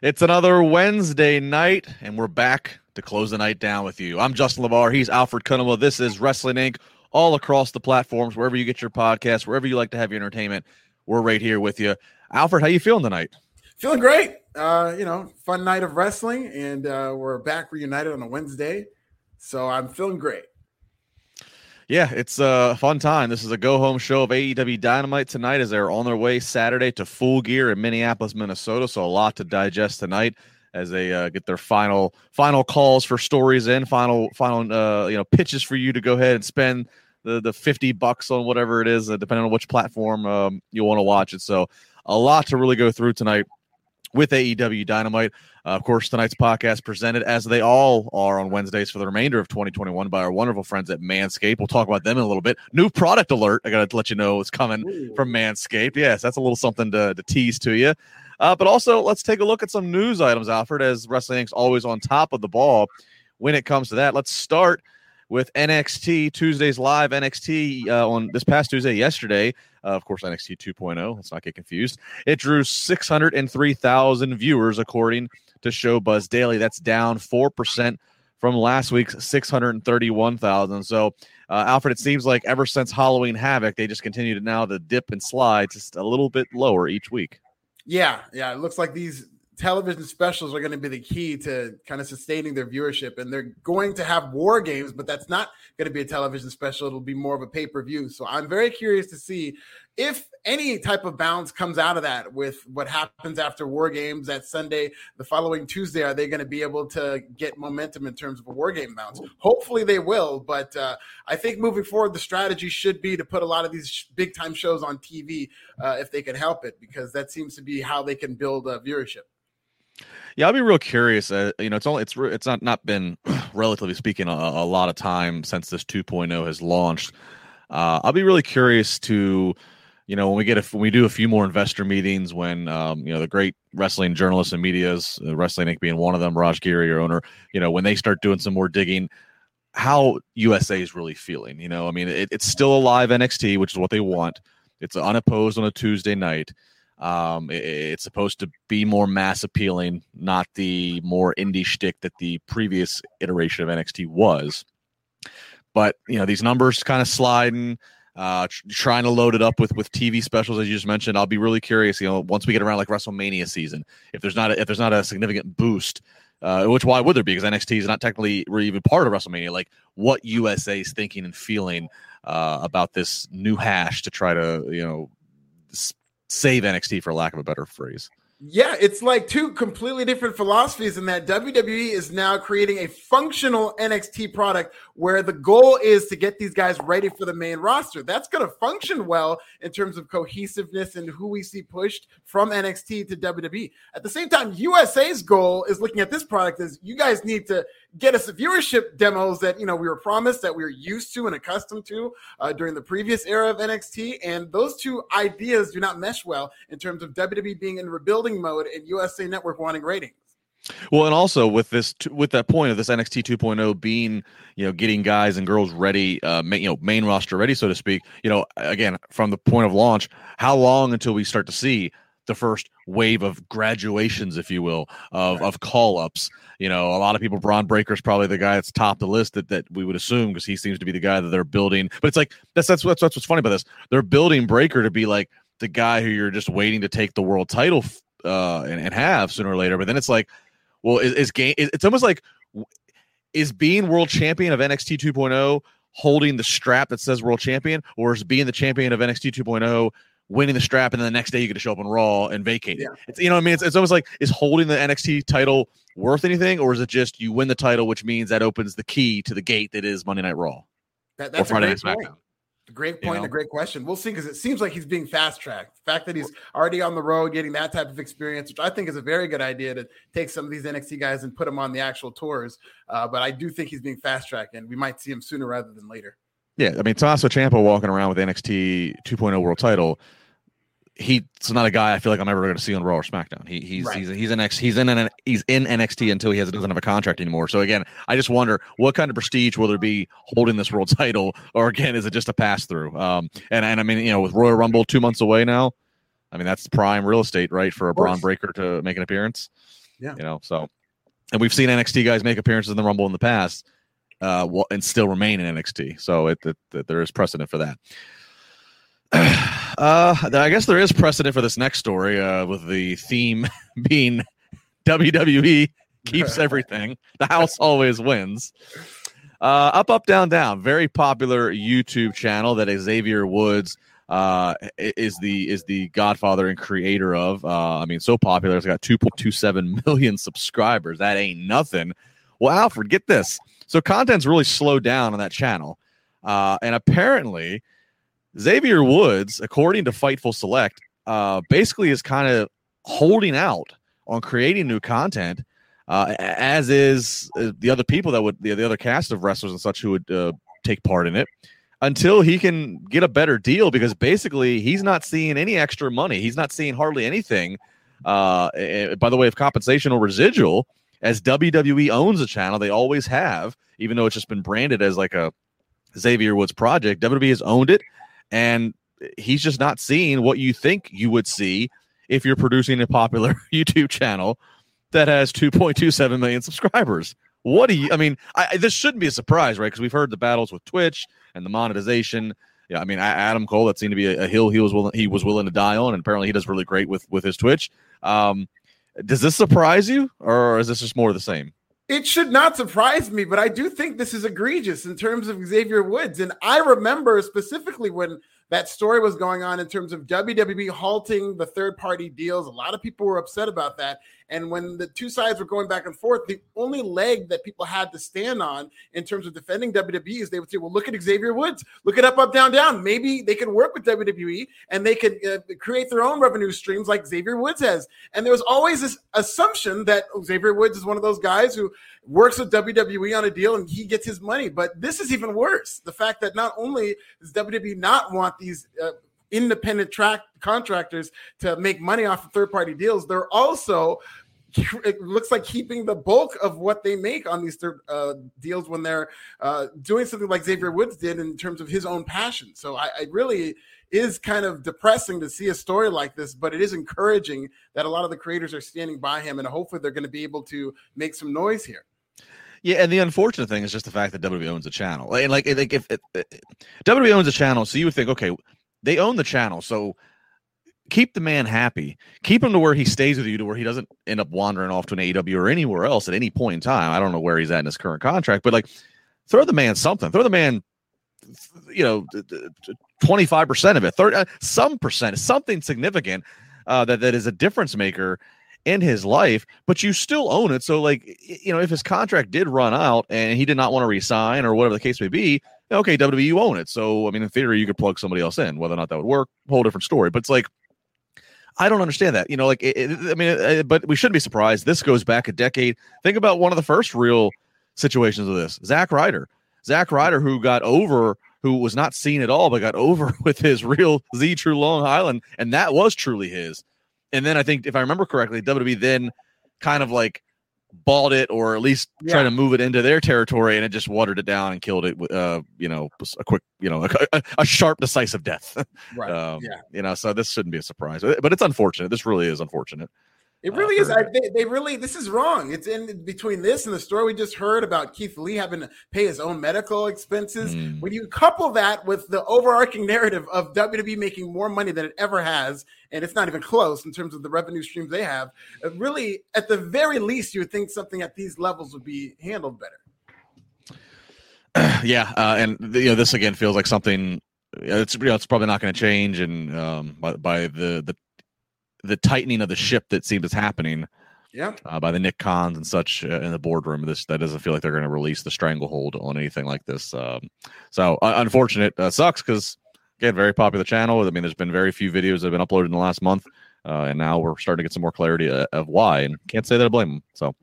It's another Wednesday night, and we're back to close the night down with you. I'm Justin LaBar. He's Alfred Cunningham. This is Wrestling Inc. All across the platforms, wherever you get your podcast, wherever you like to have your entertainment, we're right here with you. Alfred, how you feeling tonight? Feeling great. Uh, you know, fun night of wrestling, and uh, we're back reunited on a Wednesday. So I'm feeling great. Yeah, it's a fun time. This is a go home show of AEW Dynamite tonight as they're on their way Saturday to Full Gear in Minneapolis, Minnesota. So a lot to digest tonight as they uh, get their final final calls for stories in, final final uh, you know pitches for you to go ahead and spend the the fifty bucks on whatever it is, uh, depending on which platform um, you want to watch it. So a lot to really go through tonight with AEW Dynamite. Uh, of course, tonight's podcast presented as they all are on Wednesdays for the remainder of 2021 by our wonderful friends at Manscaped. We'll talk about them in a little bit. New product alert. I got to let you know it's coming Ooh. from Manscaped. Yes, that's a little something to, to tease to you. Uh, but also, let's take a look at some news items, Alfred, as Wrestling Inc.'s always on top of the ball when it comes to that. Let's start with NXT Tuesdays Live. NXT uh, on this past Tuesday, yesterday, uh, of course, NXT 2.0. Let's not get confused. It drew 603,000 viewers, according to Showbuzz Daily. That's down 4% from last week's 631,000. So, uh, Alfred, it seems like ever since Halloween Havoc, they just continue to now to dip and slide just a little bit lower each week. Yeah, yeah. It looks like these television specials are going to be the key to kind of sustaining their viewership. And they're going to have war games, but that's not going to be a television special. It'll be more of a pay per view. So I'm very curious to see if any type of balance comes out of that with what happens after war games that Sunday, the following Tuesday. Are they going to be able to get momentum in terms of a war game bounce? Hopefully they will. But uh, I think moving forward, the strategy should be to put a lot of these big time shows on TV uh, if they can help it, because that seems to be how they can build uh, viewership. Yeah, I'll be real curious. Uh, you know, it's only it's it's not not been relatively speaking a, a lot of time since this 2.0 has launched. Uh, I'll be really curious to, you know, when we get a, when we do a few more investor meetings, when um, you know the great wrestling journalists and media's, uh, Wrestling Inc. being one of them, Raj Giri, your owner, you know, when they start doing some more digging, how USA is really feeling. You know, I mean, it, it's still a live NXT, which is what they want. It's unopposed on a Tuesday night. Um, it, it's supposed to be more mass appealing, not the more indie shtick that the previous iteration of NXT was. But you know these numbers kind of sliding. Uh, tr- trying to load it up with with TV specials as you just mentioned. I'll be really curious. You know, once we get around like WrestleMania season, if there's not a, if there's not a significant boost, uh, which why would there be? Because NXT is not technically even part of WrestleMania. Like what USA is thinking and feeling uh, about this new hash to try to you know save NXT for lack of a better phrase. Yeah, it's like two completely different philosophies in that WWE is now creating a functional NXT product where the goal is to get these guys ready for the main roster. That's going to function well in terms of cohesiveness and who we see pushed from NXT to WWE. At the same time, USA's goal is looking at this product as you guys need to get us viewership demos that you know we were promised that we were used to and accustomed to uh, during the previous era of NXT. And those two ideas do not mesh well in terms of WWE being in rebuilding rebuilding mode and USA Network wanting ratings. Well, and also with this, with that point of this NXT 2.0 being, you know, getting guys and girls ready, uh, main, you know, main roster ready, so to speak. You know, again, from the point of launch, how long until we start to see the first wave of graduations, if you will, of, right. of call ups. You know, a lot of people, Bron Breakker is probably the guy that's top the list that, that we would assume because he seems to be the guy that they're building. But it's like that's that's what's that's what's funny about this. They're building Breakker to be like the guy who you're just waiting to take the world title uh, and, and have sooner or later. But then it's like well, is, is game? It's almost like is being world champion of NXT 2.0 holding the strap that says world champion, or is being the champion of NXT 2.0 winning the strap and then the next day you get to show up on Raw and vacate it? Yeah. It's, you know what I mean? It's, it's almost like is holding the NXT title worth anything, or is it just you win the title, which means that opens the key to the gate that is Monday Night Raw that, that's or Friday Night SmackDown? Great point, you know? a great question. We'll see because it seems like he's being fast tracked. The fact that he's already on the road, getting that type of experience, which I think is a very good idea to take some of these NXT guys and put them on the actual tours. Uh, but I do think he's being fast tracked, and we might see him sooner rather than later. Yeah, I mean, Tommaso Ciampa walking around with NXT 2.0 world title he's not a guy I feel like I'm ever going to see on Raw or SmackDown. He, he's right. he's he's in X he's in an, he's in NXT until he has doesn't have a contract anymore. So again, I just wonder what kind of prestige will there be holding this world title, or again, is it just a pass through? Um, and and I mean, you know, with Royal Rumble two months away now, I mean that's prime real estate, right, for a Bron Breakker to make an appearance. Yeah, you know, so and we've seen NXT guys make appearances in the Rumble in the past, uh, and still remain in NXT. So it, it, it there is precedent for that. Uh, I guess there is precedent for this next story, uh, with the theme being WWE keeps everything. The house always wins. Uh, up, up, down, down. Very popular YouTube channel that Xavier Woods uh, is the is the godfather and creator of. Uh, I mean, so popular. It's got 2.27 million subscribers. That ain't nothing. Well, Alfred, get this. So content's really slowed down on that channel, uh, and apparently Xavier Woods, according to Fightful Select, uh, basically is kind of holding out on creating new content, uh, as is uh, the other people that would the, the other cast of wrestlers and such who would uh, take part in it until he can get a better deal because basically he's not seeing any extra money. He's not seeing hardly anything uh, by the way of compensation or residual as WWE owns the channel. They always have, even though it's just been branded as like a Xavier Woods project. WWE has owned it and he's just not seeing what you think you would see if you're producing a popular YouTube channel that has 2.27 million subscribers. What do you? I mean, I, this shouldn't be a surprise, right? Because we've heard the battles with Twitch and the monetization. Yeah, I mean, Adam Cole that seemed to be a, a, hill he was willing he was willing to die on, and apparently he does really great with with his Twitch. Um, does this surprise you, or is this just more of the same? It should not surprise me, but I do think this is egregious in terms of Xavier Woods. And I remember specifically when that story was going on in terms of WWE halting the third party deals. A lot of people were upset about that. And when the two sides were going back and forth, the only leg that people had to stand on in terms of defending WWE is they would say, well, look at Xavier Woods, look at up, up, down, down. Maybe they can work with WWE and they can uh, create their own revenue streams like Xavier Woods has. And there was always this assumption that Xavier Woods is one of those guys who works with WWE on a deal and he gets his money. But this is even worse. The fact that not only does WWE not want these uh, independent track contractors to make money off of third party deals, they're also it looks like keeping the bulk of what they make on these third uh, deals when they're uh, doing something like Xavier Woods did in terms of his own passion. So I, I, really is kind of depressing to see a story like this, but it is encouraging that a lot of the creators are standing by him, and hopefully they're going to be able to make some noise here. Yeah, and the unfortunate thing is just the fact that WWE owns a channel. And like, like if, if, if WWE owns a channel, so you would think, okay, they own the channel, so keep the man happy. Keep him to where he stays with you, to where he doesn't end up wandering off to an AEW or anywhere else at any point in time. I don't know where he's at in his current contract, but like, throw the man something. Throw the man, you know, twenty five percent of it, 30, uh, some percent, something significant uh, that that is a difference maker in his life, but you still own it. So, like, you know, if his contract did run out and he did not want to resign or whatever the case may be, okay, WWE, you own it. So, I mean, in theory, you could plug somebody else in. Whether or not that would work, whole different story. But it's like, I don't understand that. You know, like, it, it, I mean, it, but we shouldn't be surprised. This goes back a decade. Think about one of the first real situations of this Zack Ryder. Zack Ryder, who got over, who was not seen at all, but got over with his real Z True Long Island, and that was truly his and then I think if I remember correctly, WWE then kind of like balled it or at least yeah. try to move it into their territory and it just watered it down and killed it with uh you know a quick you know a, a sharp decisive death. Right. Um, yeah. you know so this shouldn't be a surprise but it's unfortunate. This really is unfortunate it really uh, is. I, they, they, really, this is wrong. It's in between this and the story we just heard about Keith Lee having to pay his own medical expenses. Mm. When you couple that with the overarching narrative of WWE making more money than it ever has, and it's not even close in terms of the revenue streams they have, really, at the very least, you would think something at these levels would be handled better. yeah, uh, and you know, this again feels like something. It's you know, it's probably not going to change, and um, by, by the the the tightening of the ship that seems is happening. Yeah. Uh, by the Nick Khans and such uh, in the boardroom. This that doesn't feel like they're going to release the stranglehold on anything like this. Um, so uh, unfortunate. Uh, sucks because again, very popular channel. I mean, there's been very few videos that have been uploaded in the last month, uh, and now we're starting to get some more clarity uh, of why. And can't say that I blame them. So.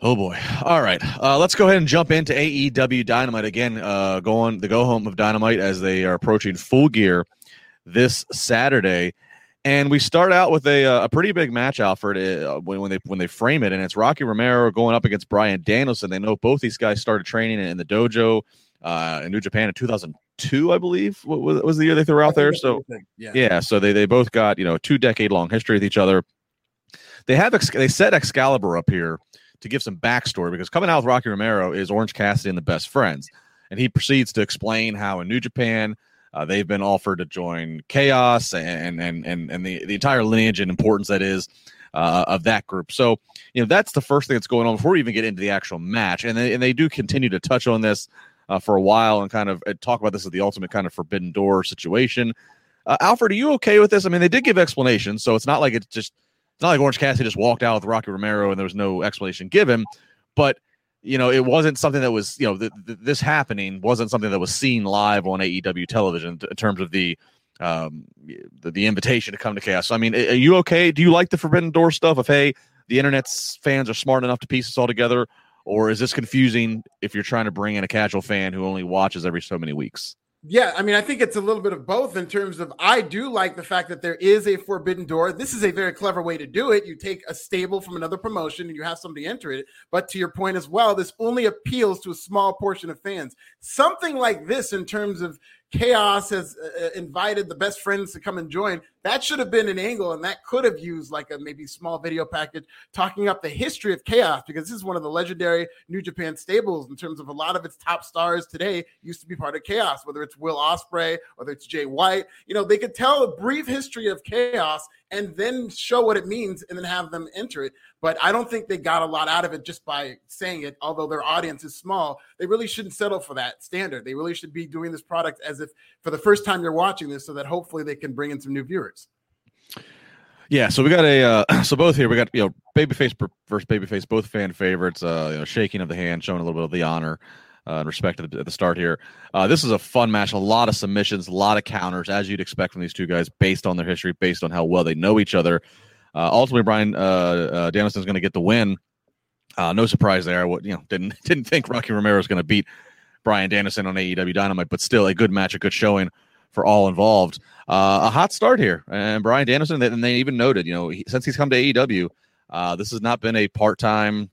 Oh boy! All right, uh, let's go ahead and jump into AEW Dynamite again. Uh, going the go home of Dynamite as they are approaching full gear this Saturday. And we start out with a, uh, a pretty big match, Alfred, uh, when, when they when they frame it, and it's Rocky Romero going up against Bryan Danielson. They know both these guys started training in the dojo uh, in New Japan in 2002, I believe, was, was the year they threw out there. So yeah. yeah, so they they both got you know two decade long history with each other. They have they set Excalibur up here to give some backstory because coming out with Rocky Romero is Orange Cassidy and the best friends, and he proceeds to explain how in New Japan uh, they've been offered to join Chaos and and and and the, the entire lineage and importance that is uh, of that group. So you know that's the first thing that's going on before we even get into the actual match, and they, and they do continue to touch on this uh, for a while and kind of uh, talk about this as the ultimate kind of forbidden door situation. Uh, Alfred, are you okay with this? I mean, they did give explanations, so it's not like it's just it's not like Orange Cassidy just walked out with Rocky Romero and there was no explanation given, but you know, it wasn't something that was, you know, th- th- this happening wasn't something that was seen live on AEW television in terms of the, um, the, the invitation to come to chaos. So, I mean, are you okay? Do you like the Forbidden Door stuff of, hey, the internet's fans are smart enough to piece this all together? Or is this confusing if you're trying to bring in a casual fan who only watches every so many weeks? Yeah, I mean, I think it's a little bit of both in terms of I do like the fact that there is a forbidden door. This is a very clever way to do it. You take a stable from another promotion and you have somebody enter it. But to your point as well, this only appeals to a small portion of fans. Something like this, in terms of Chaos has uh, uh, invited the best friends to come and join. That should have been an angle, and that could have used like a maybe small video package talking up the history of Chaos because this is one of the legendary New Japan stables in terms of a lot of its top stars today used to be part of Chaos, whether it's Will Ospreay, whether it's Jay White. You know, they could tell a brief history of Chaos and then show what it means and then have them enter it. But I don't think they got a lot out of it just by saying it, although their audience is small. They really shouldn't settle for that standard. They really should be doing this product as if for the first time you're watching this so that hopefully they can bring in some new viewers. Yeah, so we got a uh, so both here we got you know babyface versus babyface, both fan favorites. Uh, you know, shaking of the hand, showing a little bit of the honor uh, and respect at the, at the start here. Uh, this is a fun match, a lot of submissions, a lot of counters, as you'd expect from these two guys, based on their history, based on how well they know each other. Uh, ultimately, Bryan uh, uh, going to get the win. Uh, no surprise there. What you know, didn't didn't think Rocky Romero was going to beat Bryan Danielson on AEW Dynamite, but still a good match, a good showing for all involved. Uh, a hot start here, and Bryan Danielson, and they even noted, you know, he, since he's come to AEW, uh, this has not been a part time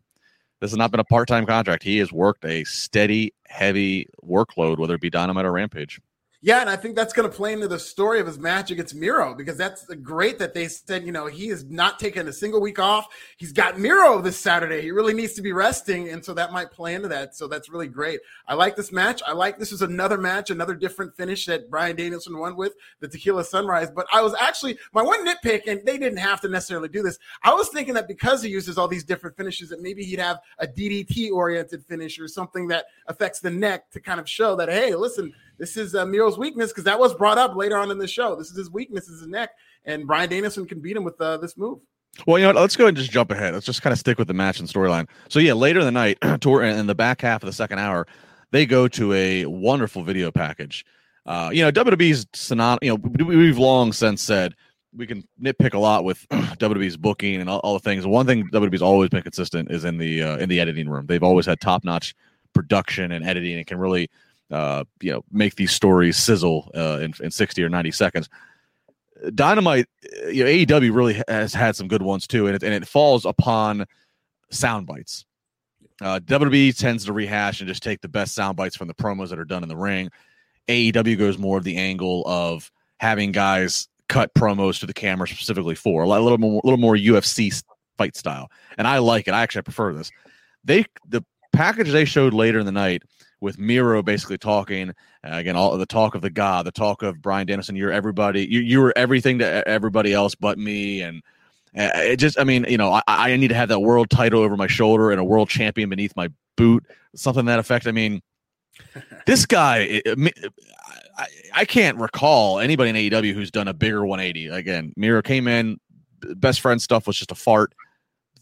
this has not been a part time contract. He has worked a steady, heavy workload, whether it be Dynamite or Rampage. Yeah, and I think that's going to play into the story of his match against Miro because that's great that they said, you know, he is not taking a single week off. He's got Miro this Saturday. He really needs to be resting. And so that might play into that. So that's really great. I like this match. I like this is another match, another different finish that Bryan Danielson won with the Tequila Sunrise. But I was actually, my one nitpick, and they didn't have to necessarily do this. I was thinking that because he uses all these different finishes, that maybe he'd have a DDT oriented finish or something that affects the neck to kind of show that, hey, listen, this is uh, Miro's weakness because that was brought up later on in the show. This is his weakness, is his neck, and Bryan Danielson can beat him with uh, this move. Well, you know? Let's go and just jump ahead. Let's just kind of stick with the match and storyline. So, yeah, later in the night, toward in the back half of the second hour, they go to a wonderful video package. Uh, you know, WWE's synonymous. You know, we've long since said we can nitpick a lot with WWE's booking and all, all, the things. One thing WWE's always been consistent is in the uh, in the editing room. They've always had top notch production and editing and can really uh, you know make these stories sizzle uh, in, in 60 or 90 seconds Dynamite, you know, AEW really has had some good ones too, and it, and it falls upon sound bites. Uh, WWE tends to rehash and just take the best sound bites from the promos that are done in the ring. AEW goes more of the angle of having guys cut promos to the camera specifically for a little more, a little more UFC fight style, and I like it. I actually prefer this. They the package they showed later in the night with Miro basically talking uh, again, all the talk of the God, the talk of Bryan Danielson. You're everybody. You you were everything to everybody else but me, and uh, it just. I mean, you know, I, I need to have that world title over my shoulder and a world champion beneath my boot, something that effect. I mean, this guy. I, I can't recall anybody in AEW who's done a bigger 180. Again, Miro came in, best friend stuff was just a fart.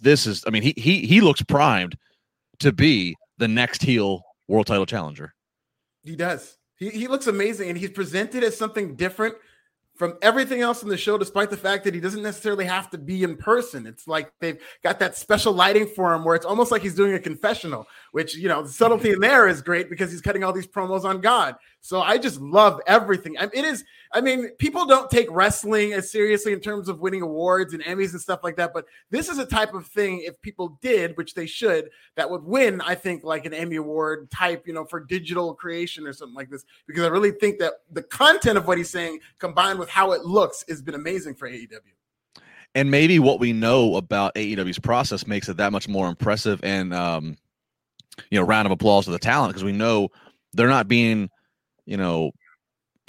This is, I mean, he he he looks primed to be the next heel world title challenger. He does. He, he looks amazing and he's presented as something different from everything else in the show, despite the fact that he doesn't necessarily have to be in person. It's like they've got that special lighting for him where it's almost like he's doing a confessional, which, you know, the subtlety in there is great because he's cutting all these promos on God. So I just love everything. I mean, it is, I mean, people don't take wrestling as seriously in terms of winning awards and Emmys and stuff like that. But this is a type of thing, if people did, which they should, that would win, I think, like an Emmy Award type, you know, for digital creation or something like this. Because I really think that the content of what he's saying combined with how it looks has been amazing for AEW. And maybe what we know about AEW's process makes it that much more impressive and, um, you know, round of applause to the talent because we know they're not being you know,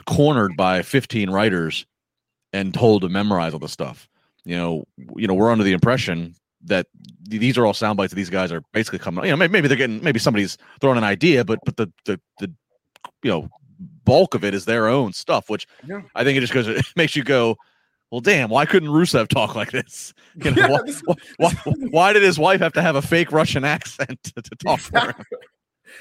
cornered by 15 writers and told to memorize all the stuff. You know, you know, we're under the impression that these are all sound bites that these guys are basically coming. You know, maybe, maybe they're getting maybe somebody's throwing an idea, but but the the the you know bulk of it is their own stuff, which yeah. I think it just goes it makes you go, well, damn, why couldn't Rusev talk like this? You know, yeah, why, why, why, did his wife have to have a fake Russian accent to, to talk exactly. for him?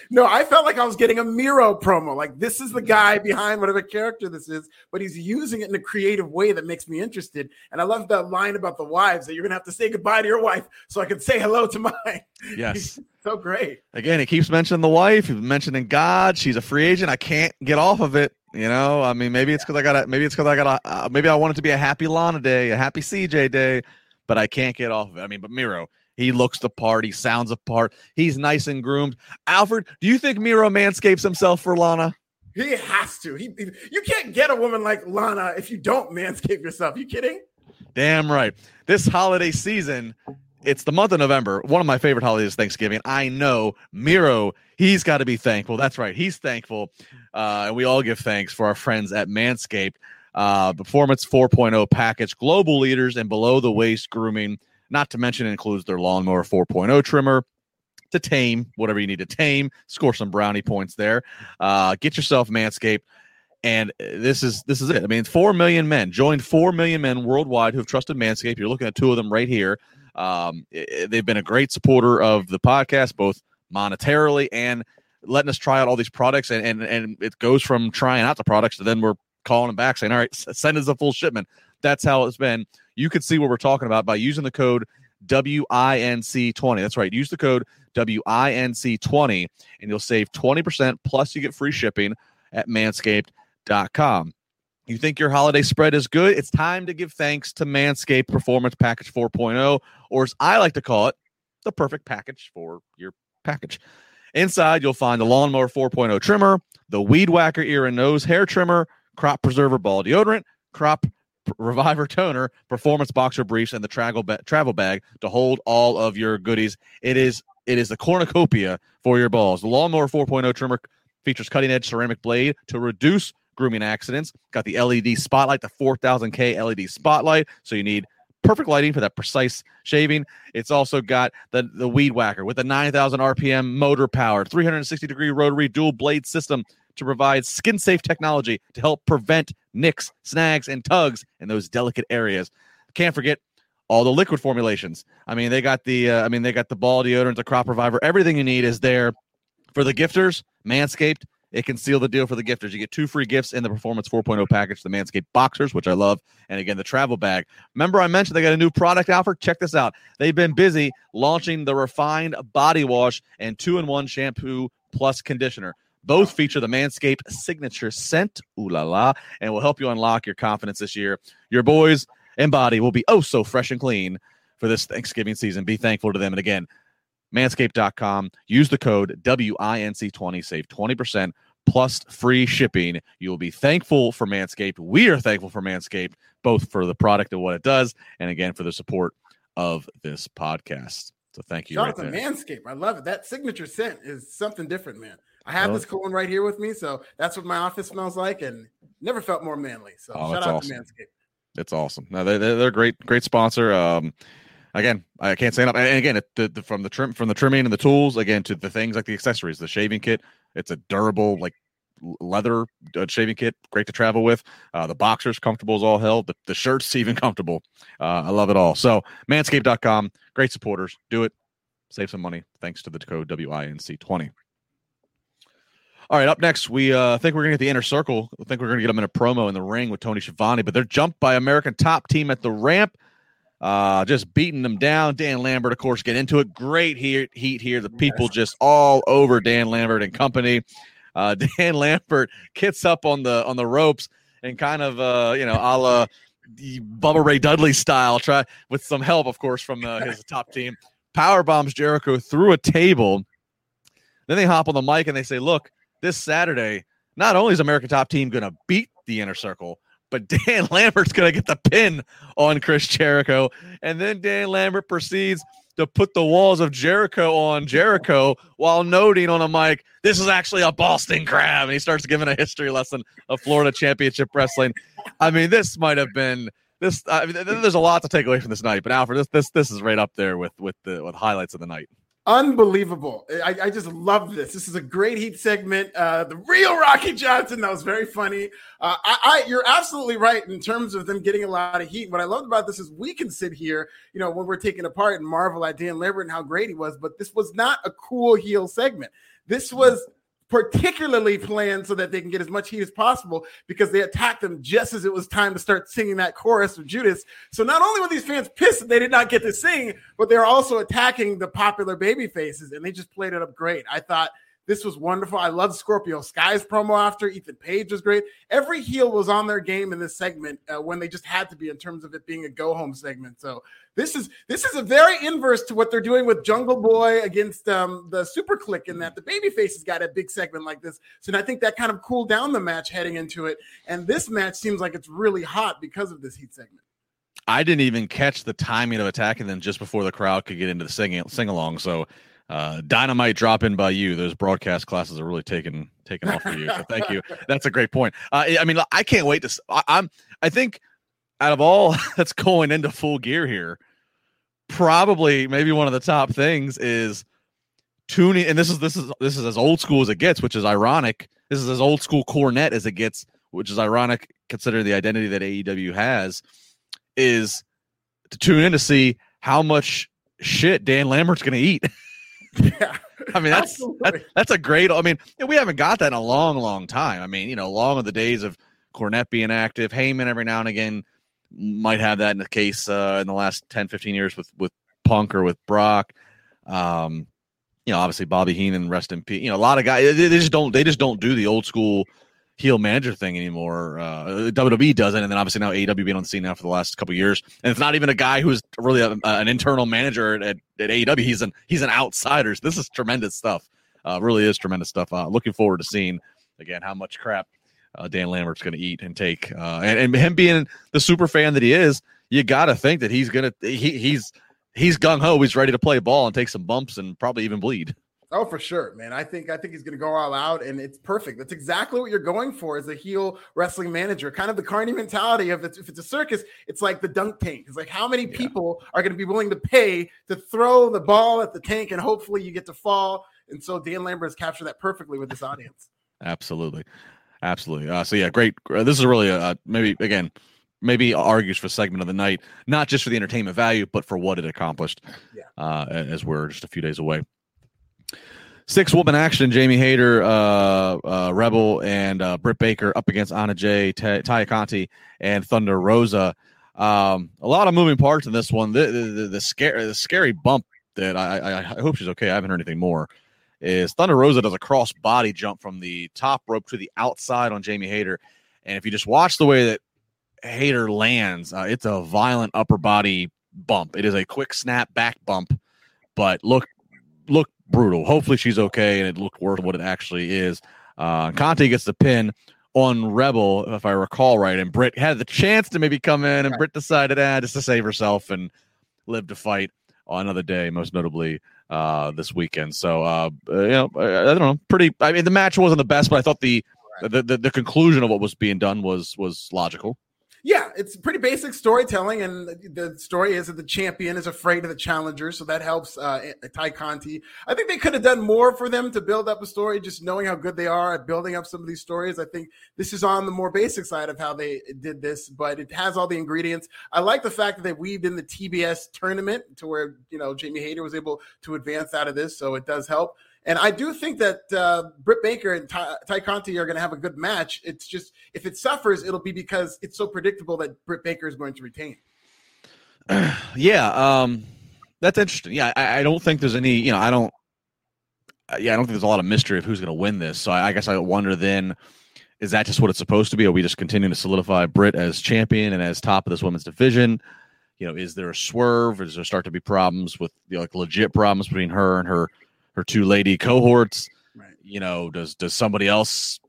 No, I felt like I was getting a Miro promo. Like this is the guy behind whatever character this is, but he's using it in a creative way that makes me interested. And I love that line about the wives that you're gonna have to say goodbye to your wife so I can say hello to mine. Yes. so great. Again, he keeps mentioning the wife, he's mentioning God. She's a free agent. I can't get off of it. You know, I mean, maybe it's because I got maybe it's because I got uh, maybe I want it to be a happy Lana day, a happy CJ day, but I can't get off of it. I mean, but Miro, he looks the part. He sounds a part. He's nice and groomed. Alfred, do you think Miro manscapes himself for Lana? He has to. He, you can't get a woman like Lana if you don't manscape yourself. You kidding? Damn right. This holiday season, it's the month of November. One of my favorite holidays is Thanksgiving. I know Miro, he's got to be thankful. That's right. He's thankful. Uh, and we all give thanks for our friends at Manscaped. Uh, Performance 4.0 package, global leaders and below the waist grooming not to mention, it includes their lawnmower 4.0 trimmer to tame whatever you need to tame. Score some brownie points there. Uh, get yourself Manscaped. And this is this is it. I mean, four million men joined four million men worldwide who have trusted Manscaped. You're looking at two of them right here. Um, it, they've been a great supporter of the podcast, both monetarily and letting us try out all these products. And and and it goes from trying out the products to then we're calling them back saying, "All right, send us a full shipment." That's how it's been you can see what we're talking about by using the code WINC20. That's right. Use the code WINC20 and you'll save 20% plus you get free shipping at manscaped.com. You think your holiday spread is good? It's time to give thanks to Manscaped Performance Package 4.0, or as I like to call it, the perfect package for your package. Inside, you'll find the Lawnmower 4.0 trimmer, the Weed Whacker ear and nose hair trimmer, Crop Preserver ball deodorant, Crop Reviver toner, performance boxer briefs, and the travel ba- travel bag to hold all of your goodies. It is it is the cornucopia for your balls. The Lawnmower 4.0 trimmer features cutting edge ceramic blade to reduce grooming accidents. Got the LED spotlight, the 4000K LED spotlight, so you need perfect lighting for that precise shaving. It's also got the the weed whacker with the 9000 RPM motor powered 360 degree rotary dual blade system to provide skin safe technology to help prevent nicks, snags, and tugs in those delicate areas. Can't forget all the liquid formulations. I mean, they got the uh, I mean, they got the ball deodorant, the crop reviver, everything you need is there for the gifters. Manscaped, it can seal the deal for the gifters. You get two free gifts in the Performance 4.0 package, the Manscaped Boxers, which I love, and again, the travel bag. Remember, I mentioned they got a new product offer? Check this out. They've been busy launching the refined body wash and two in one shampoo plus conditioner. Both feature the Manscaped signature scent, ooh la la, and will help you unlock your confidence this year. Your boys and body will be oh so fresh and clean for this Thanksgiving season. Be thankful to them. And again, manscaped.com. Use the code WINC20, save 20% plus free shipping. You will be thankful for Manscaped. We are thankful for Manscaped, both for the product and what it does, and again for the support of this podcast. So thank you. Shout right out to there. Manscaped. I love it. That signature scent is something different, man. I have Oh. this cool one right here with me, so that's what my office smells like, and never felt more manly. So Oh, shout that's out awesome. to Manscaped. It's awesome. No, they, they're, they're a great, great sponsor. Um, again, I can't say enough. And again, it, the, the, from the trim, from the trimming and the tools, again to the things like the accessories, the shaving kit. It's a durable, like leather uh, shaving kit, great to travel with. Uh, the boxers comfortable as all hell. The, the shirts even comfortable. Uh, I love it all. So manscaped.com, great supporters. Do it. Save some money thanks to the code WINC20. All right, up next, we uh, think we're going to get the inner circle. I think we're going to get them in a promo in the ring with Tony Schiavone, but they're jumped by American top team at the ramp, uh, just beating them down. Dan Lambert, of course, get into it. Great here, heat here. The people just all over Dan Lambert and company. Uh, Dan Lambert gets up on the on the ropes and kind of uh, you know, a la Bubba Ray Dudley style, try with some help, of course, from uh, his top team. Power bombs Jericho through a table. Then they hop on the mic and they say, "Look, this Saturday, not only is American Top Team going to beat the Inner Circle, but Dan Lambert's going to get the pin on Chris Jericho." And then Dan Lambert proceeds to put the walls of Jericho on Jericho while noting on a mic, "This is actually a Boston Crab," and he starts giving a history lesson of Florida Championship Wrestling. I mean, this might have been. This I mean, there's a lot to take away from this night, but Alfred, this this this is right up there with with the with highlights of the night. Unbelievable. I, I just love this. This is a great heat segment. Uh, the real Rocky Johnson, that was very funny. Uh, I, I, you're absolutely right in terms of them getting a lot of heat. What I loved about this is we can sit here, you know, when we're taking apart and marvel at Dan Lambert and how great he was, but this was not a cool heel segment. This was particularly planned so that they can get as much heat as possible because they attacked them just as it was time to start singing that chorus of Judas. So not only were these fans pissed that they did not get to sing, but they're also attacking the popular baby faces, and they just played it up great. I thought this was wonderful. I loved Scorpio Sky's promo after. Ethan Page was great. Every heel was on their game in this segment uh, when they just had to be in terms of it being a go home segment. So this is this is a very inverse to what they're doing with Jungle Boy against um, the SuperKliq in that the baby faces got a big segment like this. So I think that kind of cooled down the match heading into it. And this match seems like it's really hot because of this heat segment. I didn't even catch the timing of attacking them just before the crowd could get into the singing sing along. So uh, dynamite drop in by you. Those broadcast classes are really taking taking off for you. So thank you. That's a great point. Uh, I mean, I can't wait to. I'm. I think out of all that's going into full gear here, probably maybe one of the top things is tuning. And this is this is this is as old school as it gets, which is ironic. This is as old school Cornette as it gets, which is ironic considering the identity that AEW has. Is to tune in to see how much shit Dan Lambert's going to eat. Yeah. I mean, that's that, that's a great. I mean, we haven't got that in a long, long time. I mean, you know, long of the days of Cornette being active. Heyman every now and again might have that in the case uh, in the last 10, 15 years with with Punk or with Brock. Um, you know, obviously Bobby Heenan, rest in peace. You know, a lot of guys they, they just don't they just don't do the old school heel manager thing anymore. Uh, WWE doesn't, and then obviously now AEW being on the scene now for the last couple years, and it's not even a guy who's really a, an internal manager at, at AEW. He's an he's an outsider. So this is tremendous stuff. Uh, really is tremendous stuff. Uh, looking forward to seeing again how much crap uh, Dan Lambert's going to eat and take, uh, and, and him being the super fan that he is, you got to think that he's gonna he, he's he's gung ho. He's ready to play ball and take some bumps and probably even bleed. Oh, for sure, man. I think I think he's going to go all out, and it's perfect. That's exactly what you're going for as a heel wrestling manager. Kind of the Carney mentality of it's, if it's a circus, it's like the dunk tank. It's like how many Yeah. people are going to be willing to pay to throw the ball at the tank, and hopefully you get to fall. And so Dan Lambert has captured that perfectly with this audience. Absolutely, absolutely. Uh, so yeah, great. uh, This is really a, uh, maybe again, maybe argues for segment of the night, not just for the entertainment value, but for what it accomplished. Yeah. Uh, as we're just a few days away. Six woman action: Jamie Hayter, uh, uh, Rebel, and uh, Britt Baker up against Anna Jay, Taya Conti, and Thunder Rosa. Um, a lot of moving parts in this one. The the, the, the scare the scary bump that I, I I hope she's okay. I haven't heard anything more. is Thunder Rosa does a cross body jump from the top rope to the outside on Jamie Hayter. And if you just watch the way that Hayter lands, uh, it's a violent upper body bump. It is a quick snap back bump, but look, look brutal. Hopefully she's okay and it looked worse than what it actually is. Uh, Conti gets the pin on Rebel, if I recall right, and Britt had the chance to maybe come in, and right. Britt decided, ah, just to save herself and live to fight on another day, most notably uh, this weekend. So, uh, uh you know, I, I, don't know, pretty. I mean, the match wasn't the best, but I thought the, right. the, the the conclusion of what was being done was was logical yeah, it's pretty basic storytelling, and the story is that the champion is afraid of the challenger, so that helps uh, Tay Conti. I think they could have done more for them to build up a story, just knowing how good they are at building up some of these stories. I think this is on the more basic side of how they did this, but it has all the ingredients. I like the fact that they weaved in the TBS tournament to where you know Jamie Hayter was able to advance out of this, so it does help. And I do think that uh, Britt Baker and Ty, Tay Conti are going to have a good match. It's just if it suffers, it'll be because it's so predictable that Britt Baker is going to retain. yeah, um, that's interesting. Yeah, I, I, don't think there's any. You know, I don't. Uh, yeah, I don't think there's a lot of mystery of who's going to win this. So I, I guess I wonder then. Is that just what it's supposed to be? Are we just continuing to solidify Britt as champion and as top of this women's division? You know, is there a swerve? Is there start to be problems with you know, like legit problems between her and her her two lady cohorts. Right. You know, does does somebody else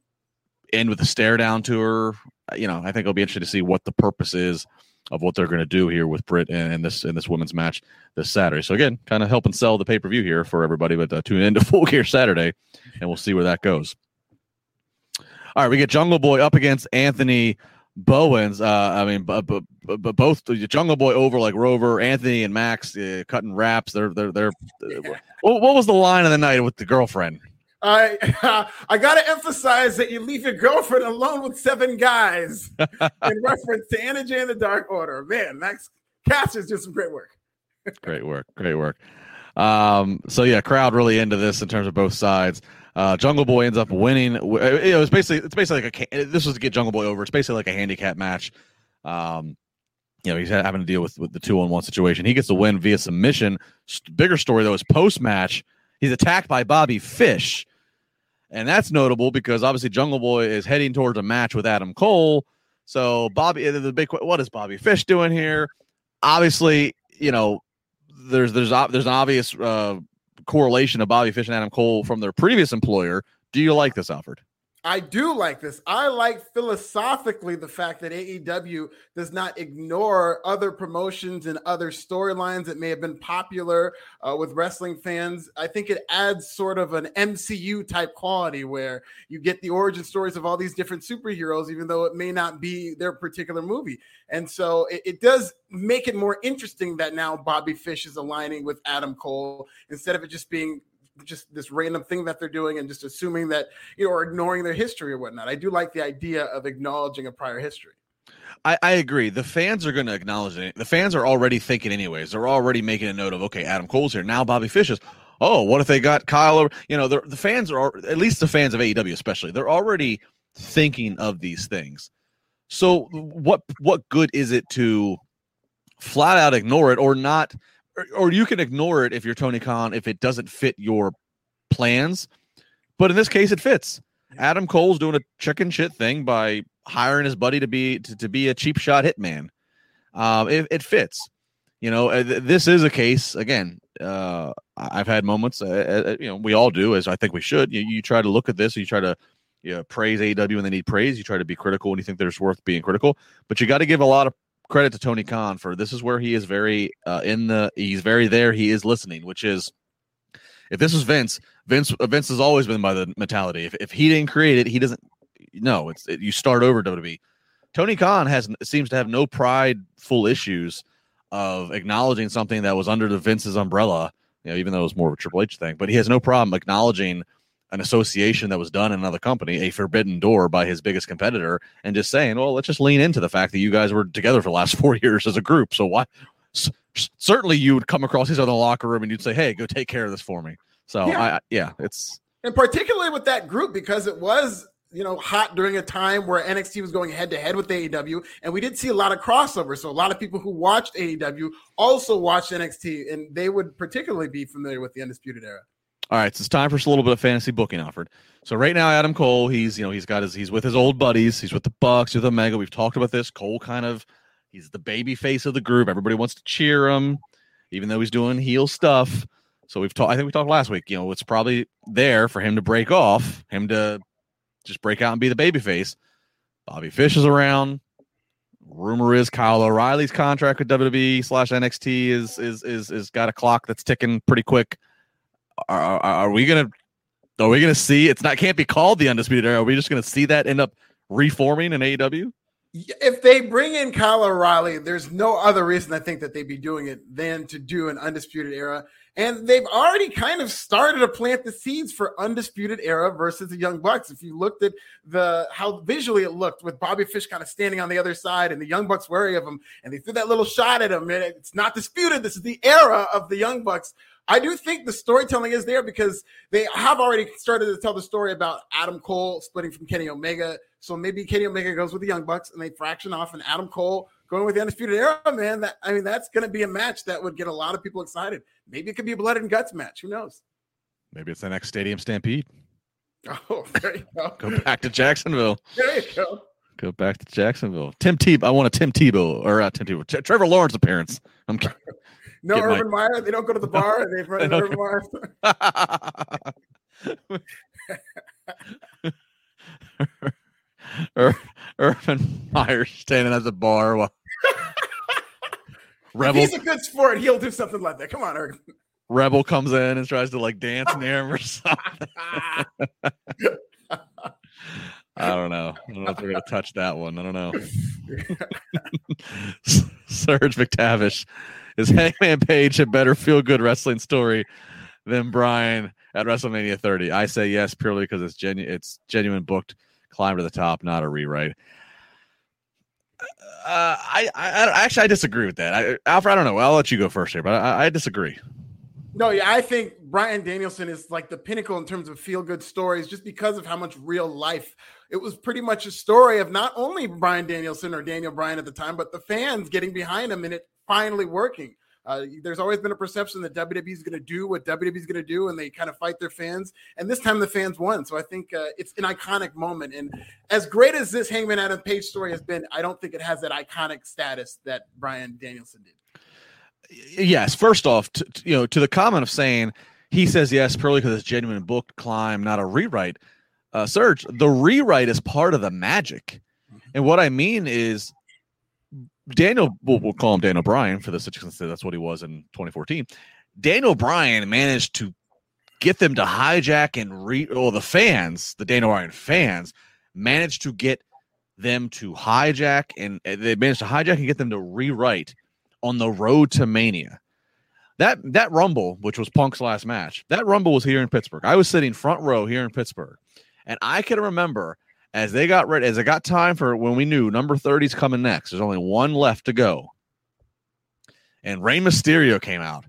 end with a stare down to her? You know, I think it'll be interesting to see what the purpose is of what they're going to do here with Britt and, this in this women's match this Saturday. So again, kind of helping sell the pay per view here for everybody. But uh, tune in to Full Gear Saturday, and we'll see where that goes. All right, we get Jungle Boy up against Anthony Bowens. Uh, I mean, but, but, but both Jungle Boy over like Rover, Anthony and Max uh, cutting raps. They're they're they're. Yeah. What, what, was the line of the night with the girlfriend? I uh, I got to emphasize that you leave your girlfriend alone with seven guys in reference to Anna Jay and the Dark Order. Man, Max Caster is doing some great work. great work, great work. Um, so yeah, crowd really into this in terms of both sides. Uh, Jungle Boy ends up winning. It was basically it's basically like a this was to get Jungle Boy over. It's basically like a handicap match. Um, you know he's having to deal with, with the two on one situation. He gets the win via submission. Bigger story though is post match. He's attacked by Bobby Fish, and that's notable because obviously Jungle Boy is heading towards a match with Adam Cole. So Bobby, the big what is Bobby Fish doing here? Obviously, you know there's there's there's an obvious uh, correlation of Bobby Fish and Adam Cole from their previous employer. Do you like this, Alfred? I do like this. I like philosophically the fact that AEW does not ignore other promotions and other storylines that may have been popular uh, with wrestling fans. I think it adds sort of an MCU type quality where you get the origin stories of all these different superheroes, even though it may not be their particular movie. And so it, it does make it more interesting that now Bobby Fish is aligning with Adam Cole instead of it just being just this random thing that they're doing and just assuming that you know or ignoring their history or whatnot. I do like the idea of acknowledging a prior history. I, I agree. The fans are going to acknowledge it. The fans are already thinking, anyways. They're already making a note of, okay, Adam Cole's here now. Bobby Fish is. Oh, what if they got Kyle over? You know, the fans are at least the fans of AEW, especially. They're already thinking of these things. So, what what good is it to flat out ignore it or not? Or, you can ignore it if you're Tony Khan if it doesn't fit your plans. But in this case, it fits. Adam Cole's doing a chicken shit thing by hiring his buddy to be to, to be a cheap shot hitman. Um, it, it fits. You know, uh, this is a case again. Uh, I've had moments, uh, uh, you know, we all do, as I think we should. You, you try to look at this, you try to you know, praise AEW when they need praise. You try to be critical when you think there's worth being critical, but you got to give a lot of credit to Tony Khan for this is where he is very uh, in the he's very there. He is listening, which is if this was Vince, Vince uh, Vince has always been by the mentality. If, if he didn't create it, he doesn't. No, it's it, you start over WWE. Tony Khan has seems to have no prideful issues of acknowledging something that was under the Vince's umbrella. You know, even though it was more of a Triple H thing, but he has no problem acknowledging an association that was done in another company, a forbidden door by his biggest competitor, and just saying, well, let's just lean into the fact that you guys were together for the last four years as a group. So why? S- certainly, you would come across these other locker room and you'd say, hey, go take care of this for me. So yeah, I, yeah it's and particularly with that group because it was you know hot during a time where NXT was going head to head with AEW, and we did see a lot of crossover. So a lot of people who watched AEW also watched NXT, and they would particularly be familiar with the Undisputed Era. All right, so it's time for a little bit of fantasy booking, Alfred. So right now, Adam Cole, he's you know he's got his he's with his old buddies. He's with the Bucks, he's with Omega. We've talked about this. Cole kind of he's the baby face of the group. Everybody wants to cheer him, even though he's doing heel stuff. So we've talked. I think we talked last week. You know, it's probably there for him to break off, him to just break out and be the baby face. Bobby Fish is around. Rumor is Kyle O'Reilly's contract with WWE slash NXT is is is is got a clock that's ticking pretty quick. Are, are, are we gonna are we gonna see? It's not can't be called the undisputed era. Are we just gonna see that end up reforming in AEW? If they bring in Kyle O'Reilly, there's no other reason I think that they'd be doing it than to do an undisputed era. And they've already kind of started to plant the seeds for undisputed era versus the Young Bucks. If you looked at the how visually it looked with Bobby Fish kind of standing on the other side and the Young Bucks wary of him, and they threw that little shot at him, and it's not disputed. This is the era of the Young Bucks. I do think the storytelling is there because they have already started to tell the story about Adam Cole splitting from Kenny Omega. So maybe Kenny Omega goes with the Young Bucks and they fraction off, and Adam Cole going with the Undisputed Era, man. That I mean, that's going to be a match that would get a lot of people excited. Maybe it could be a blood and guts match. Who knows? Maybe it's the next Stadium Stampede. Oh, there you go. go back to Jacksonville. There you go. Go back to Jacksonville. Tim Tebow. I want a Tim Tebow or uh, Tim Tebow. Trevor Lawrence appearance. I'm no Urban my... Meyer. They don't go to the bar. They've run Urban Meyer. Urban Meyer standing at the bar while Rebel. He's a good sport. He'll do something like that. Come on, Urban. Rebel comes in and tries to like dance near him or something. I don't know. I don't know if we're gonna touch that one. I don't know. Serge McTavish is Hangman Page a better feel good wrestling story than Bryan at WrestleMania 30? I say yes, purely because it's genuine. It's genuine booked climb to the top, not a rewrite. Uh, I, I, actually I disagree with that. I, Alfred, I don't know. I'll let you go first here, but I, I disagree. No, yeah, I think Bryan Danielson is like the pinnacle in terms of feel good stories, just because of how much real life. It was pretty much a story of not only Bryan Danielson or Daniel Bryan at the time, but the fans getting behind him and it finally working. Uh, there's always been a perception that WWE is going to do what WWE is going to do, and they kind of fight their fans. And this time, the fans won. So I think uh, it's an iconic moment. And as great as this Hangman Adam Page story has been, I don't think it has that iconic status that Bryan Danielson did. Yes. First off, to, you know, to the comment of saying he says yes purely because it's genuine book climb, not a rewrite. Uh, Serge, the rewrite is part of the magic. Mm-hmm. And what I mean is Daniel, we'll, we'll call him Daniel O'Brien for this because that's what he was in 2014. Daniel O'Brien managed to get them to hijack and re, or the fans, the Daniel O'Brien fans, managed to get them to hijack and they managed to hijack and get them to rewrite on the road to Mania. That that Rumble, which was Punk's last match, that Rumble was here in Pittsburgh. I was sitting front row here in Pittsburgh, and I can remember as they got ready, as it got time for when we knew number 30 is coming next, there's only one left to go. And Rey Mysterio came out,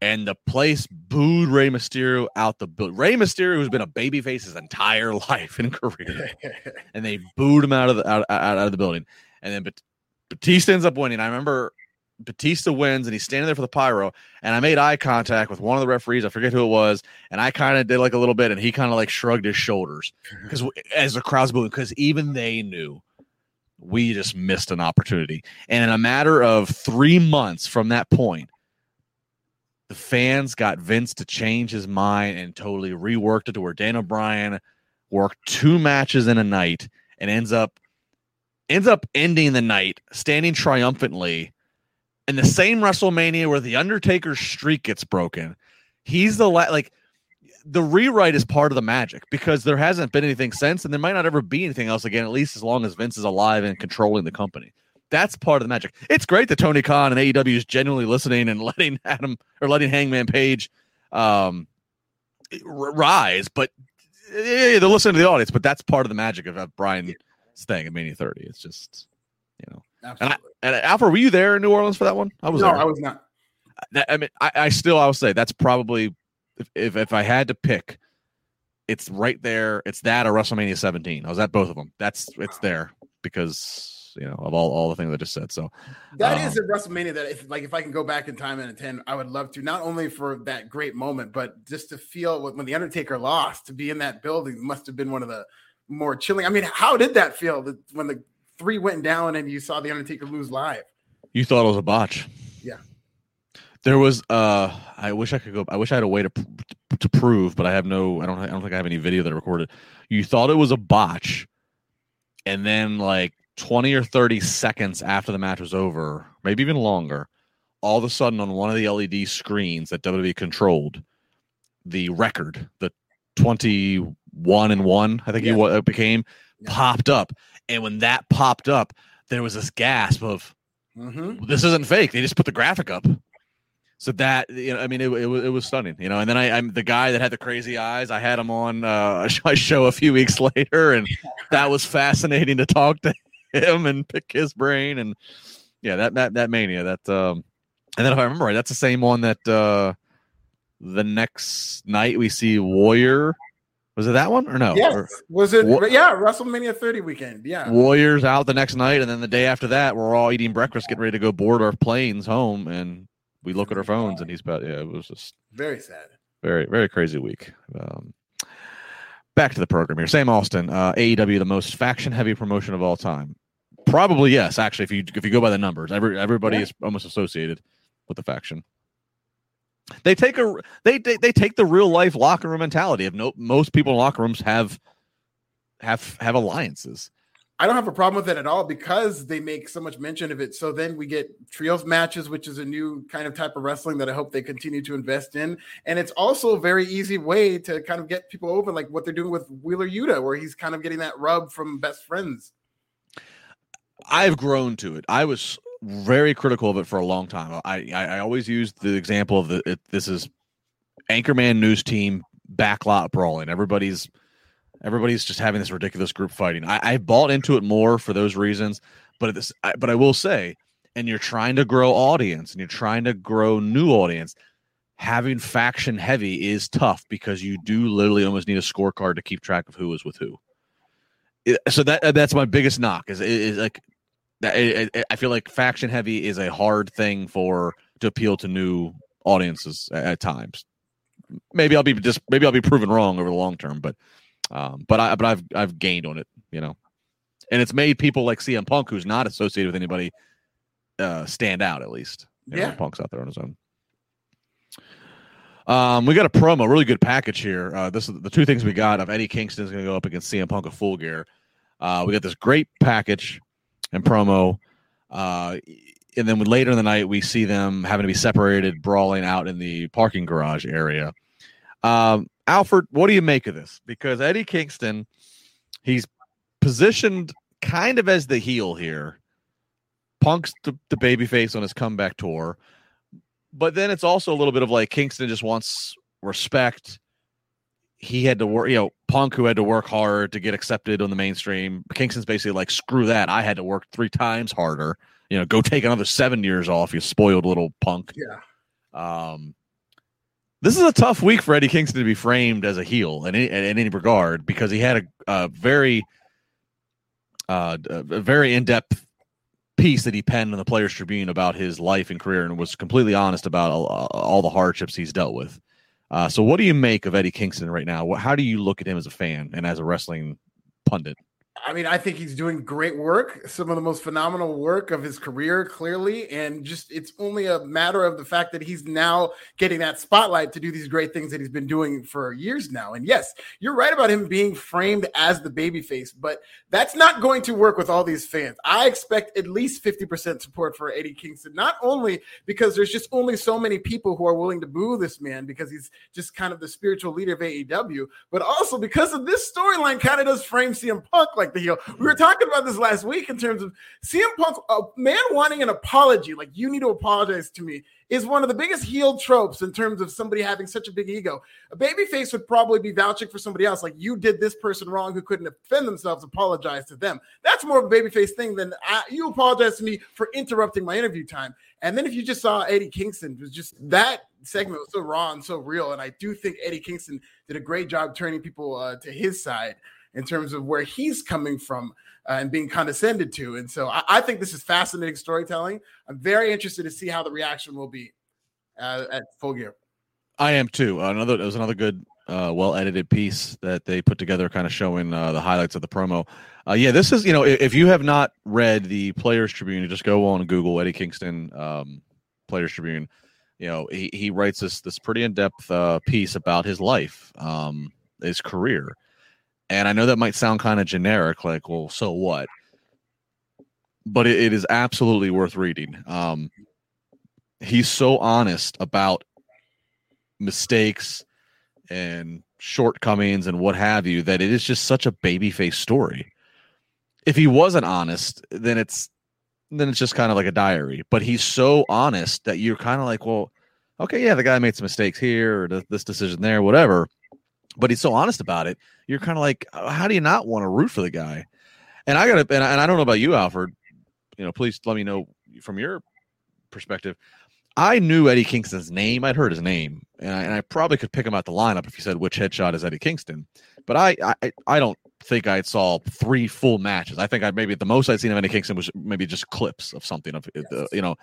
and the place booed Rey Mysterio out the building. Rey Mysterio, who's been a babyface his entire life and career, and they booed him out of the out, out, out of the building. And then Batista ends up winning. I remember Batista wins and he's standing there for the pyro. And I made eye contact with one of the referees. I forget who it was. And I kind of did like a little bit and he kind of like shrugged his shoulders because as the crowd's booing, because even they knew we just missed an opportunity. And in a matter of three months from that point, the fans got Vince to change his mind and totally reworked it to where Daniel Bryan worked two matches in a night and ends up ends up ending the night standing triumphantly in the same WrestleMania where the Undertaker's streak gets broken, he's the la- like the rewrite is part of the magic because there hasn't been anything since, and there might not ever be anything else again, at least as long as Vince is alive and controlling the company. That's part of the magic. It's great that Tony Khan and AEW is genuinely listening and letting Adam or letting Hangman Page um, rise, but yeah, they're listening to the audience. But that's part of the magic of, of Bryan's thing at Mania 30. It's just you know Absolutely. And, I, and Alfred, were you there in New Orleans for that one? I was. No, there. I was not. I mean, I, I still, I will say that's probably if, if, if I had to pick, it's right there. It's that or WrestleMania 17. I was at both of them. That's it's there because. You know, of all all the things I just said. So that um, is a WrestleMania that if like if I can go back in time and attend, I would love to. Not only for that great moment, but just to feel when the Undertaker lost, to be in that building must have been one of the more chilling. I mean, how did that feel when the three went down and you saw the Undertaker lose live? You thought it was a botch. Yeah. There was uh I wish I could go I wish I had a way to to prove, but I have no I don't I don't think I have any video that I recorded. You thought it was a botch and then like 20 or 30 seconds after the match was over, maybe even longer, all of a sudden on one of the LED screens that WWE controlled, the record, the 21 and 1, I think yeah. it became, yeah. popped up. And when that popped up, there was this gasp of, mm-hmm. this isn't fake. They just put the graphic up. So that you know, I mean, it, it, it was stunning, you know. And then I, I'm the guy that had the crazy eyes. I had him on uh, a show a few weeks later, and that was fascinating to talk to him and pick his brain. And yeah, that that that mania. That um, and then if I remember right, that's the same one that uh, the next night we see Warrior. Was it that one or no? Yes. Or, was it? Wa- yeah, WrestleMania 30 weekend. Yeah. Warriors out the next night, and then the day after that, we're all eating breakfast, getting ready to go board our planes home, and we look at our phones, and he's about. Yeah, it was just very sad. Very very crazy week. Um, back to the program here. Sam Austin, uh, AEW, the most faction heavy promotion of all time. Probably yes. Actually, if you if you go by the numbers, every everybody yeah. is almost associated with the faction. They take a they, they they take the real life locker room mentality of no most people in locker rooms have have have alliances. I don't have a problem with it at all because they make so much mention of it. So then we get trios matches, which is a new kind of type of wrestling that I hope they continue to invest in. And it's also a very easy way to kind of get people over, like what they're doing with Wheeler Yuta, where he's kind of getting that rub from best friends. I've grown to it. I was very critical of it for a long time. I I, I always use the example of the it, this is Anchorman news team backlot brawling. Everybody's everybody's just having this ridiculous group fighting. I, I bought into it more for those reasons, but this I, but I will say, and you're trying to grow audience and you're trying to grow new audience. Having faction heavy is tough because you do literally almost need a scorecard to keep track of who is with who. So that that's my biggest knock is, is like I feel like faction heavy is a hard thing for to appeal to new audiences at, times. Maybe I'll be just maybe I'll be proven wrong over the long term, but um, but I but I've I've gained on it, you know, and it's made people like CM Punk, who's not associated with anybody, uh, stand out at least. You yeah, know, Punk's out there on his own. Um, we got a promo, really good package here. Uh, this is the two things we got of Eddie Kingston is going to go up against CM Punk of Full Gear. Uh, we got this great package and promo. Uh, and then later in the night, we see them having to be separated, brawling out in the parking garage area. Um, Alfred, what do you make of this? Because Eddie Kingston, he's positioned kind of as the heel here. Punk's the, the babyface on his comeback tour. But then it's also a little bit of like Kingston just wants respect he had to work, you know, Punk who had to work hard to get accepted on the mainstream. Kingston's basically like, screw that. I had to work three times harder. You know, go take another seven years off, you spoiled little punk. Yeah. Um, this is a tough week for Eddie Kingston to be framed as a heel in any, in any regard because he had a, a very, uh, a very in depth piece that he penned in the Players Tribune about his life and career and was completely honest about all, all the hardships he's dealt with. Uh, so, what do you make of Eddie Kingston right now? How do you look at him as a fan and as a wrestling pundit? I mean, I think he's doing great work, some of the most phenomenal work of his career, clearly. And just it's only a matter of the fact that he's now getting that spotlight to do these great things that he's been doing for years now. And yes, you're right about him being framed as the babyface, but that's not going to work with all these fans. I expect at least 50% support for Eddie Kingston, not only because there's just only so many people who are willing to boo this man because he's just kind of the spiritual leader of AEW, but also because of this storyline kind of does frame CM Punk like the heel. We were talking about this last week in terms of CM Punk, a man wanting an apology, like you need to apologize to me, is one of the biggest heel tropes in terms of somebody having such a big ego. A babyface would probably be vouching for somebody else, like you did this person wrong who couldn't defend themselves, apologize to them. That's more of a babyface thing than I, you apologize to me for interrupting my interview time. And then if you just saw Eddie Kingston, was just that segment was so raw and so real. And I do think Eddie Kingston did a great job turning people uh, to his side. In terms of where he's coming from uh, and being condescended to. And so I, I, think this is fascinating storytelling. I'm very interested to see how the reaction will be uh, at full gear. I am too. Another it was another good, uh, well edited piece that they put together, kind of showing uh, the highlights of the promo. Uh, yeah, this is you know if, if, you have not read the Players Tribune, just go on Google Eddie Kingston um, Players Tribune. You know he, he writes this this pretty in depth uh, piece about his life, um, his career, and I know that might sound kind of generic, like well, so what? But it, it is absolutely worth reading. Um, he's so honest about mistakes and shortcomings and what have you that it is just such a babyface story. If he wasn't honest, then it's then it's just kind of like a diary. But he's so honest that you're kind of like, well, okay, yeah, the guy made some mistakes here or this decision there, whatever. But he's so honest about it. You're kind of like, uh, how do you not want to root for the guy? And I got to, and I don't know about you, Alfred. You know, please let me know from your perspective. I knew Eddie Kingston's name. I'd heard his name, and I, and I, probably could pick him out the lineup if you said which headshot is Eddie Kingston. But I, I, I don't think I saw three full matches. I think I maybe the most I'd seen of Eddie Kingston was maybe just clips of something of uh, you know,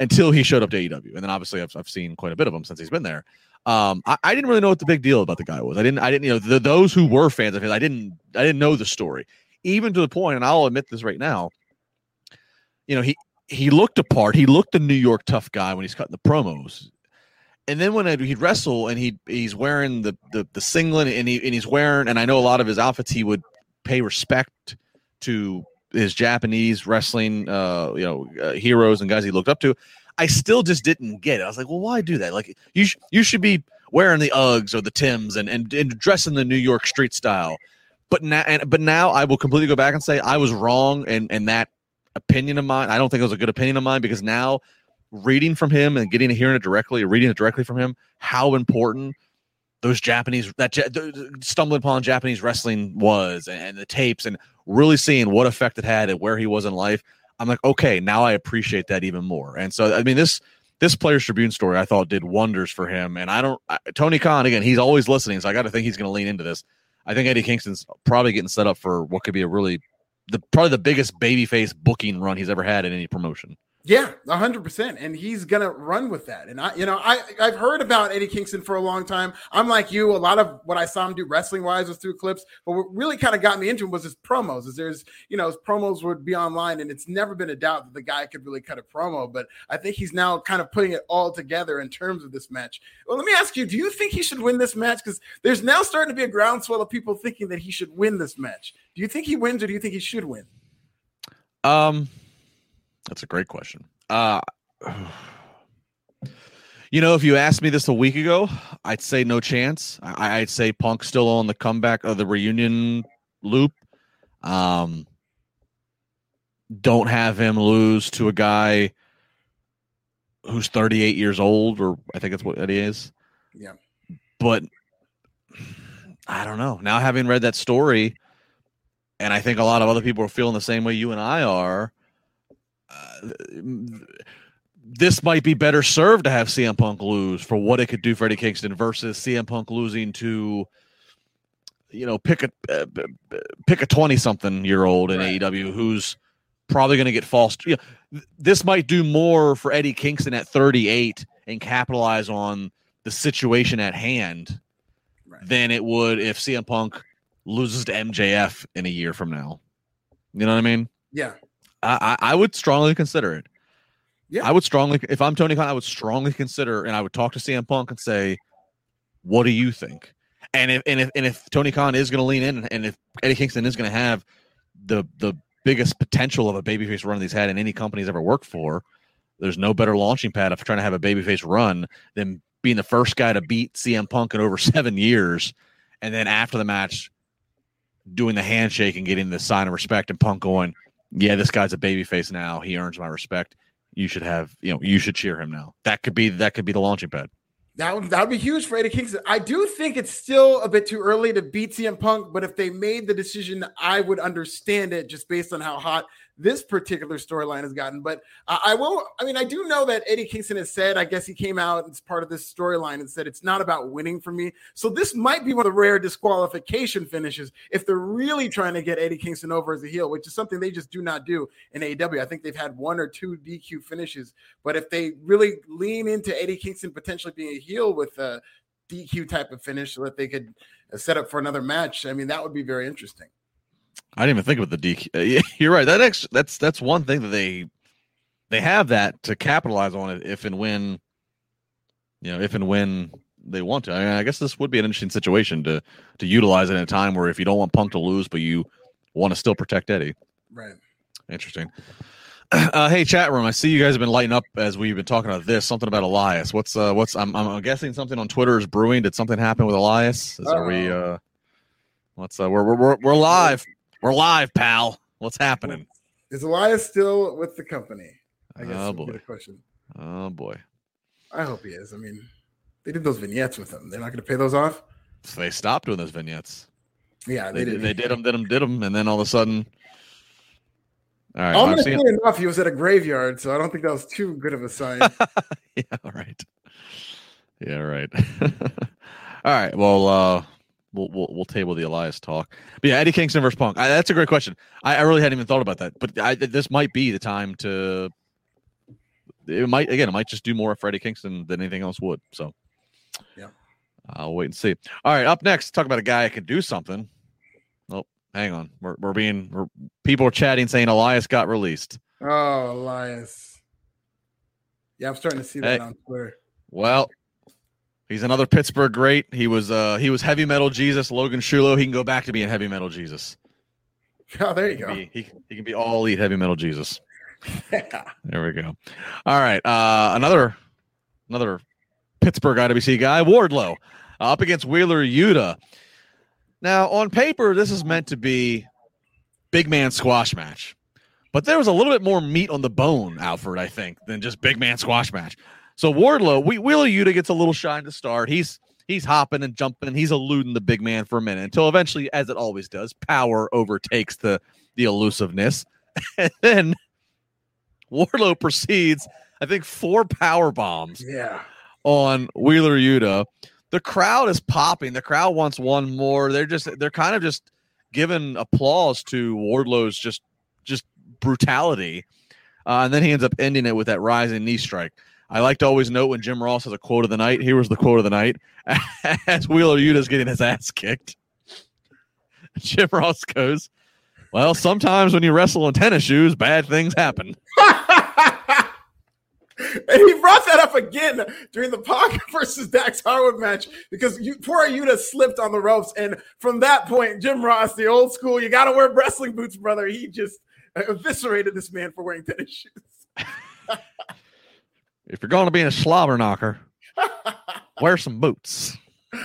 until he showed up to AEW, and then obviously I've, I've seen quite a bit of him since he's been there. Um, I, I, didn't really know what the big deal about the guy was. I didn't, I didn't, you know, the, those who were fans of his, I didn't, I didn't know the story, even to the point, and I'll admit this right now. You know, he he looked apart. He looked the New York tough guy when he's cutting the promos. And then when he'd wrestle and he he's wearing the, the the singlet and he and he's wearing and I know a lot of his outfits he would pay respect to his Japanese wrestling uh you know uh, heroes and guys he looked up to. I still just didn't get it. I was like, well, why do that? Like you sh- you should be wearing the Uggs or the Tims and and, and dressing the New York street style. But now and but now I will completely go back and say I was wrong and and that opinion of mine. I don't think it was a good opinion of mine because now reading from him and getting to hearing it directly, reading it directly from him, how important those Japanese that stumbling upon Japanese wrestling was, and the tapes, and really seeing what effect it had and where he was in life. I'm like, okay, now I appreciate that even more. And so, I mean, this this Players Tribune story I thought did wonders for him. And I don't, I, Tony Khan again, he's always listening, so I got to think he's going to lean into this. I think Eddie Kingston's probably getting set up for what could be a really the probably the biggest babyface booking run he's ever had in any promotion. Yeah, hundred percent, and he's gonna run with that. And I, you know, I I've heard about Eddie Kingston for a long time. I'm like you. A lot of what I saw him do wrestling wise was through clips, but what really kind of got me into him was his promos. Is there's you know his promos would be online, and it's never been a doubt that the guy could really cut a promo. But I think he's now kind of putting it all together in terms of this match. Well, let me ask you: Do you think he should win this match? Because there's now starting to be a groundswell of people thinking that he should win this match. Do you think he wins, or do you think he should win? Um that's a great question. Uh you know, if you asked me this a week ago, I'd say no chance. I, would say Punk still on the comeback of the reunion loop. Um, don't have him lose to a guy who's 38 years old, or I think that's what Eddie is. Yeah. But I don't know. Now, having read that story, and I think a lot of other people are feeling the same way you and I are this might be better served to have CM Punk lose for what it could do for Eddie Kingston versus CM Punk losing to, you know, pick a uh, pick a twenty something year old in right. AEW who's probably going to get false. You know, this might do more for Eddie Kingston at thirty eight and capitalize on the situation at hand right. than it would if CM Punk loses to MJF in a year from now. You know what I mean? Yeah. I, I would strongly consider it. Yeah, I would strongly, if I'm Tony Khan, I would strongly consider, and I would talk to CM Punk and say, "What do you think?" And if and if and if Tony Khan is going to lean in, and if Eddie Kingston is going to have the the biggest potential of a babyface run he's had in any company he's ever worked for, there's no better launching pad of trying to have a babyface run than being the first guy to beat CM Punk in over seven years, and then after the match, doing the handshake and getting the sign of respect, and Punk going, yeah, this guy's a babyface now. He earns my respect. You should have, you know, you should cheer him now. That could be that could be the launching pad. That would, that would be huge for Eddie Kingston. I do think it's still a bit too early to beat CM Punk, but if they made the decision, I would understand it just based on how hot this particular storyline has gotten. But I, I will, I mean, I do know that Eddie Kingston has said, I guess he came out as part of this storyline and said it's not about winning for me. So this might be one of the rare disqualification finishes if they're really trying to get Eddie Kingston over as a heel, which is something they just do not do in AEW. I think they've had one or two DQ finishes, but if they really lean into Eddie Kingston potentially being a heel with a DQ type of finish so that they could uh, set up for another match, I mean, that would be very interesting. I didn't even think about the DQ. Uh, you're right. That ex- that's that's one thing that they they have that to capitalize on it if and when you know if and when they want to. I, mean, I guess this would be an interesting situation to to utilize in a time where if you don't want Punk to lose, but you want to still protect Eddie. Right. Interesting. Uh, hey, chat room. I see you guys have been lighting up as we've been talking about this. Something about Elias. What's uh, what's? I'm, I'm guessing something on Twitter is brewing. Did something happen with Elias? Is, are we? Uh, what's uh, we're we're we're live. We're live, pal. What's happening? Is Elias still with the company? I guess oh boy. question. Oh boy. I hope he is. I mean, they did those vignettes with him. They're not going to pay those off. So they stopped doing those vignettes. Yeah, They, they, did. They did them. Did them. Did them. And then all of a sudden. All right. I'm I'm gonna seeing- say enough. He was at a graveyard, so I don't think that was too good of a sign. yeah, right. Yeah, right. All right. Well, uh, we'll, we'll we'll table the Elias talk. But yeah, Eddie Kingston versus Punk. I, that's a great question. I, I really hadn't even thought about that. But I, this might be the time to. It might again. It might just do more for Eddie Kingston than anything else would. So. Yeah. I'll wait and see. All right. Up next, talk about a guy that can do something. Hang on. We're we're being we're, people are chatting saying Elias got released. oh, Elias. Yeah, I'm starting to see that Hey. on Twitter. Well, he's another Pittsburgh great. He was uh he was heavy metal Jesus, Logan Sciullo. He can go back to being heavy metal Jesus. Oh, there you He go. be, he, he can be all elite heavy metal Jesus. There we go. All right. Uh another another Pittsburgh IWC guy, Wardlow, uh, up against Wheeler Yuta. Now, on paper, this is meant to be big man squash match. But there was a little bit more meat on the bone, Alfred, I think, than just big man squash match. So Wardlow, we, Wheeler Yuta gets a little shine to start. He's he's hopping and jumping. He's eluding the big man for a minute until eventually, as it always does, power overtakes the the elusiveness. And then Wardlow proceeds, I think, four power bombs yeah. on Wheeler Yuta. The crowd is popping. The crowd wants one more. They're just they're kind of just giving applause to Wardlow's just just brutality. Uh, and then he ends up ending it with that rising knee strike. I like to always note when Jim Ross has a quote of the night. Here was the quote of the night as Wheeler Yuta's getting his ass kicked. Jim Ross goes, Well, sometimes when you wrestle in tennis shoes, bad things happen. and he brought that up again during the Pac versus Dax Harwood match because you, poor Yuta slipped on the ropes. And from that point, Jim Ross, the old school, you got to wear wrestling boots, brother. He just eviscerated this man for wearing tennis shoes. If you're going to be a slobber knocker, wear some boots.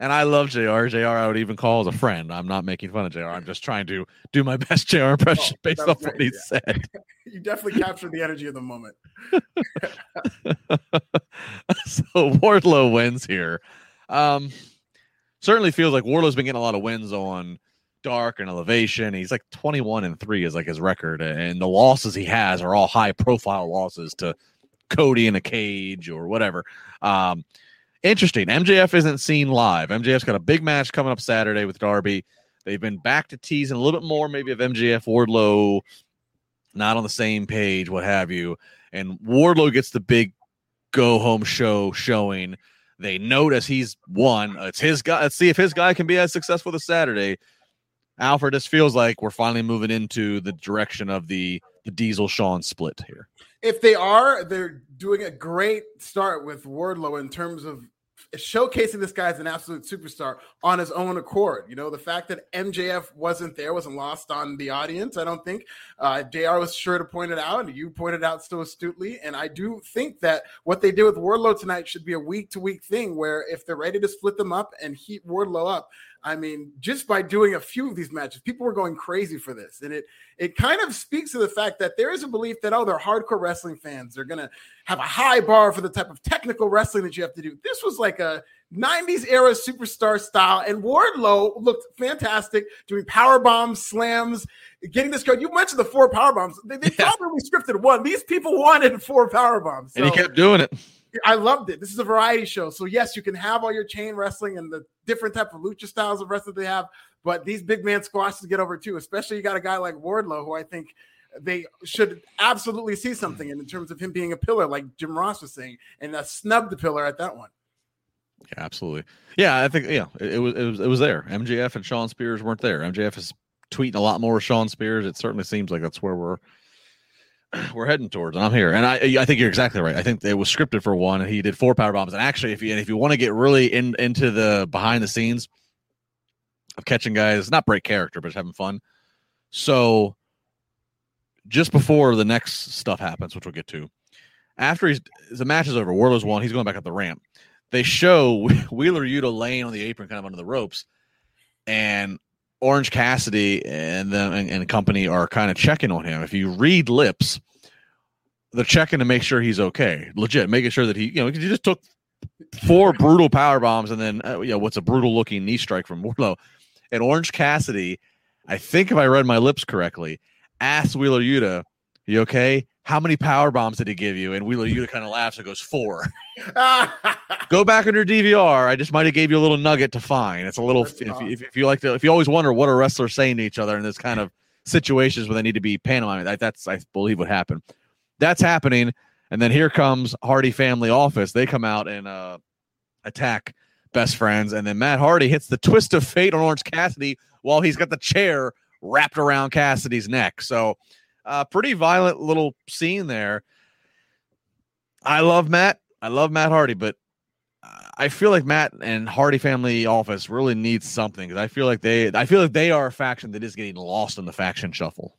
And I love JR. JR, I would even call as a friend. I'm not making fun of JR. I'm just trying to do my best JR impression Oh, based off was what great, he said. you definitely captured the energy of the moment. so Wardlow wins here. Um, certainly feels like Wardlow's been getting a lot of wins on Dark and Elevation. He's like 21 and three is like his record, and the losses he has are all high profile losses to Cody in a cage or whatever. Um, interesting. MJF isn't seen live. MJF's got a big match coming up Saturday with Darby. They've been back to teasing a little bit more, maybe of MJF Wardlow not on the same page, what have you. And Wardlow gets the big go home show showing. They notice he's won. It's his guy. Let's see if his guy can be as successful this Saturday. Alfred, this feels like we're finally moving into the direction of the the Diesel Shawn split here. If they are, they're doing a great start with Wardlow in terms of showcasing this guy as an absolute superstar on his own accord. You know, the fact that MJF wasn't there wasn't lost on the audience. I don't think uh, JR was sure to point it out, and you pointed out so astutely. And I do think that what they did with Wardlow tonight should be a week to week thing where if they're ready to split them up and heat Wardlow up, I mean, just by doing a few of these matches, people were going crazy for this, and it it kind of speaks to the fact that there is a belief that, oh, they're hardcore wrestling fans. They're going to have a high bar for the type of technical wrestling that you have to do. This was like a 90s era superstar style, and Wardlow looked fantastic doing power bombs, slams, getting this card. You mentioned the four power bombs. They, they yeah. probably scripted one. These people wanted four power bombs. So. And he kept doing it. I loved it. This is a variety show. So yes, you can have all your chain wrestling and the different type of lucha styles of wrestling they have, but these big man squashes get over too. Especially you got a guy like Wardlow, who I think they should absolutely see something in, in terms of him being a pillar, like Jim Ross was saying, and snub the pillar at that one. Yeah, absolutely. Yeah, I think yeah, it, it, was it was it was there. MJF and Shawn Spears weren't there. MJF is tweeting a lot more Shawn Spears. It certainly seems like that's where we're we're heading towards, and I'm here. And I, I think you're exactly right. I think it was scripted for one, and he did four power bombs. And actually, if you if you want to get really in into the behind the scenes of catching guys, not break character, but having fun. So, just before the next stuff happens, which we'll get to, after he's the match is over, Wardlow's won. He's going back up the ramp. They show Wheeler Yuta laying on the apron, kind of under the ropes, and Orange Cassidy and them and, and company are kind of checking on him. If you read lips, they're checking to make sure he's okay, legit, making sure that he, you know, he just took four brutal power bombs and then, uh, you know, what's a brutal looking knee strike from Wardlow. And Orange Cassidy, I think if I read my lips correctly, asked Wheeler Yuta, "You okay? How many power bombs did he give you?" And Wheeler Yuta kind of laughs and goes, four. Go back under DVR. I just might have gave you a little nugget to find. It's a little if, if, if, you like to if you always wonder what a wrestler saying to each other in this kind of situations where they need to be pantomiming. That, that's I believe what happened. That's happening, and then here comes Hardy Family Office. They come out and uh, attack best friends, and then Matt Hardy hits the twist of fate on Orange Cassidy while he's got the chair wrapped around Cassidy's neck. So, uh, pretty violent little scene there. I love Matt. I love Matt Hardy, but I feel like Matt and Hardy Family Office really needs something because I feel like they, I feel like they are a faction that is getting lost in the faction shuffle.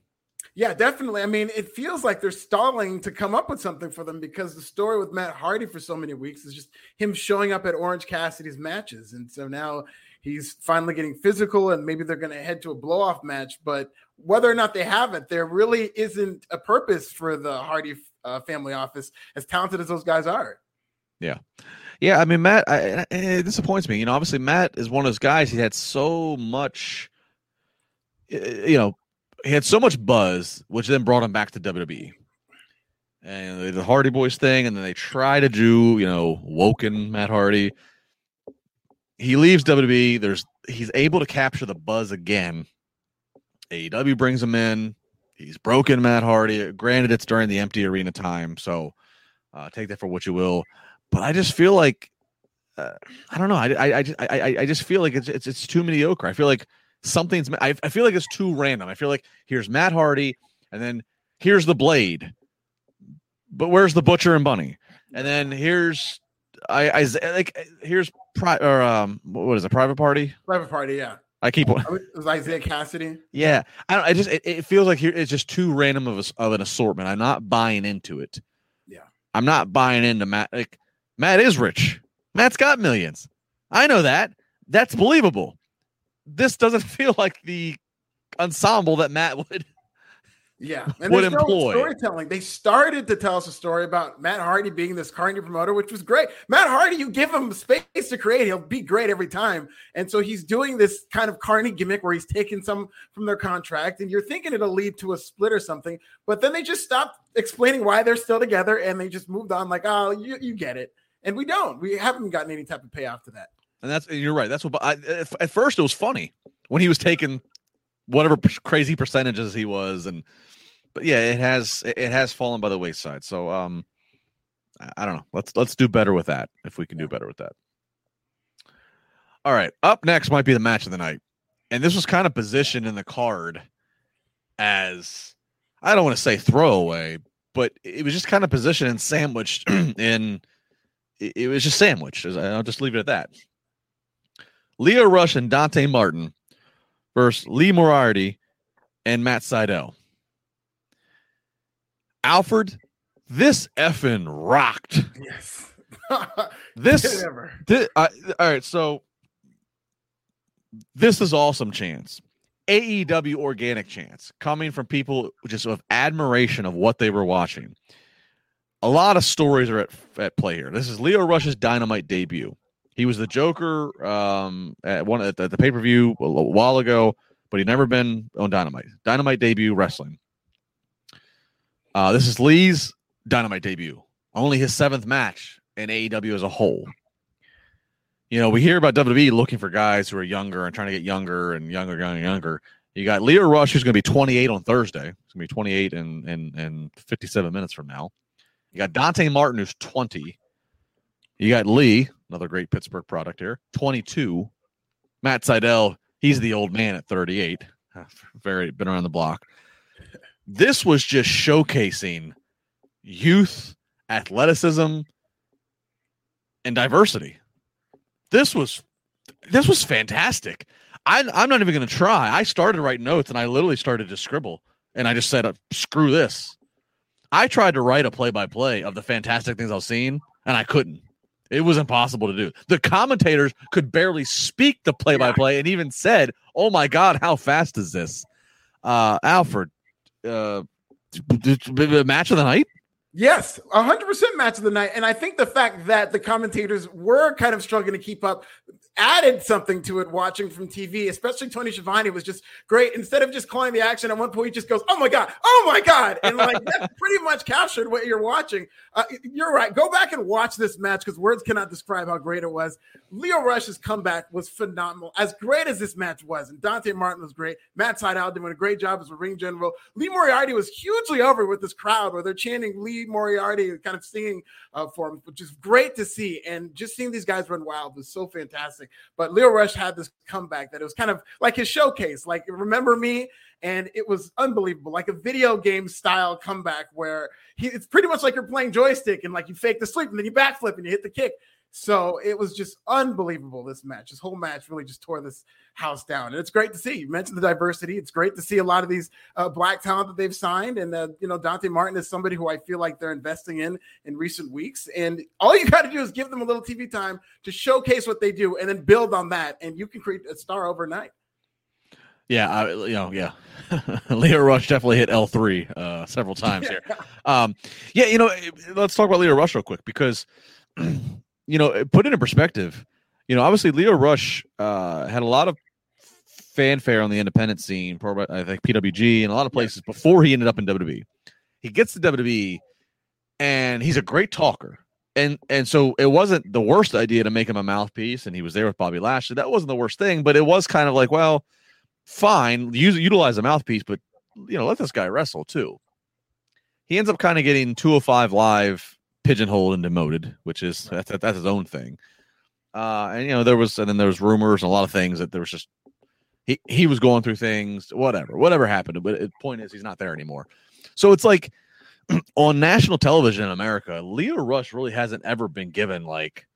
Yeah, definitely. I mean, it feels like they're stalling to come up with something for them because the story with Matt Hardy for so many weeks is just him showing up at Orange Cassidy's matches, and so now he's finally getting physical, and maybe they're going to head to a blow off match. But whether or not they have it, there really isn't a purpose for the Hardy uh, Family Office, as talented as those guys are. Yeah. Yeah, I mean Matt, I, it disappoints me. You know, obviously Matt is one of those guys. He had so much, you know, he had so much buzz, which then brought him back to WWE. And the Hardy Boys thing, and then they try to do, you know, Woken Matt Hardy. He leaves WWE. There's he's able to capture the buzz again. AEW brings him in. He's broken Matt Hardy. Granted, it's during the empty arena time, so uh, take that for what you will but I just feel like uh, I don't know. I I I, I I just feel like it's it's it's too mediocre. I feel like something's. I, I feel like it's too random. I feel like here's Matt Hardy, and then here's the Blade, but where's the Butcher and Bunny? And then here's I I like here's pri- or um what is it? Private Party. Private Party. Yeah. I keep. It was Isiah Kassidy. Yeah, I don't. I just it, it feels like here it's just too random of a, of an assortment. I'm not buying into it. Yeah, I'm not buying into Matt. Like Matt is rich. Matt's got millions. I know that. That's believable. This doesn't feel like the ensemble that Matt would yeah, and would employ. Storytelling. They started to tell us a story about Matt Hardy being this carny promoter, which was great. Matt Hardy, you give him space to create, he'll be great every time. And so he's doing this kind of carny gimmick where he's taking some from their contract, and you're thinking it'll lead to a split or something. But then they just stopped explaining why they're still together, and they just moved on, like, oh, you, you get it and we don't. We haven't gotten any type of payoff to that. And that's you're right. That's what I, at first it was funny when he was taking whatever crazy percentages he was, and but yeah, it has it has fallen by the wayside. So um, I don't know. Let's let's do better with that if we can do better with that. All right, up next might be the match of the night, and this was kind of positioned in the card as I don't want to say throwaway, but it was just kind of positioned and sandwiched in it, was just sandwiched. I'll just leave it at that. Lio Rush and Dante Martin versus Lee Moriarty and Matt Sydal. Alfred, this effing rocked. Yes. this, this uh, all right. So this is awesome chance. AEW organic chants coming from people just of admiration of what they were watching. A lot of stories are at, at play here. This is Lio Rush's Dynamite debut. He was the Joker um, at one at the, the pay per view a, a while ago, but he'd never been on Dynamite. Dynamite debut wrestling. Uh, this is Lee's Dynamite debut. Only his seventh match in AEW as a whole. You know, we hear about WWE looking for guys who are younger and trying to get younger and younger, younger, younger. You got Lio Rush, who's going to be 28 on Thursday. He's going to be 28 in, in, in 57 minutes from now. You got Dante Martin, who's 20. You got Lee, another great Pittsburgh product here, 22. Matt Sydal, he's the old man at 38. Very been around the block. This was just showcasing youth, athleticism, and diversity. This was this was fantastic. I, I'm not even going to try. I started writing notes and I literally started to scribble and I just said, uh, "Screw this." I tried to write a play-by-play of the fantastic things I've seen, and I couldn't. It was impossible to do. The commentators could barely speak the play-by-play, and even said, "Oh my God, how fast is this?" Uh, Alfred, uh, match of the night. Yes, 100% match of the night. And I think the fact that the commentators were kind of struggling to keep up added something to it watching from TV, especially Tony Schiavone was just great. Instead of just calling the action, at one point he just goes, Oh my God, oh my God. And like that pretty much captured what you're watching. Uh, you're right. Go back and watch this match because words cannot describe how great it was. Lio Rush's comeback was phenomenal. As great as this match was, and Dante Martin was great. Matt Sydal doing a great job as a ring general. Lee Moriarty was hugely over with this crowd where they're chanting Lee Moriarty, kind of singing uh, for him, which is great to see. And just seeing these guys run wild was so fantastic. But Lio Rush had this comeback that it was kind of like his showcase, like remember me, and it was unbelievable, like a video game style comeback where he, it's pretty much like you're playing joystick and like you fake the sleep and then you backflip and you hit the kick. So it was just unbelievable. This match, this whole match, really just tore this house down, and it's great to see. You mentioned the diversity; it's great to see a lot of these uh, black talent that they've signed, and uh, you know Dante Martin is somebody who I feel like they're investing in in recent weeks. And all you got to do is give them a little TV time to showcase what they do, and then build on that, and you can create a star overnight. Yeah, I, you know, yeah. Lio Rush definitely hit L three uh, several times here. Um, yeah, you know, let's talk about Lio Rush real quick because you know, put it in perspective, you know, obviously Lio Rush uh, had a lot of fanfare on the independent scene, probably I think PWG and a lot of places before he ended up in WWE. He gets to WWE and he's a great talker. And and so it wasn't the worst idea to make him a mouthpiece, and he was there with Bobby Lashley. That wasn't the worst thing, but it was kind of like, well, fine, use utilize a mouthpiece, but you know, let this guy wrestle too. He ends up kind of getting 205 live pigeonholed and demoted, which is that's that's his own thing. Uh, and you know there was and then there was rumors and a lot of things that there was just he he was going through things, whatever, whatever happened. But the point is he's not there anymore. So it's like on national television in America, Lio Rush really hasn't ever been given like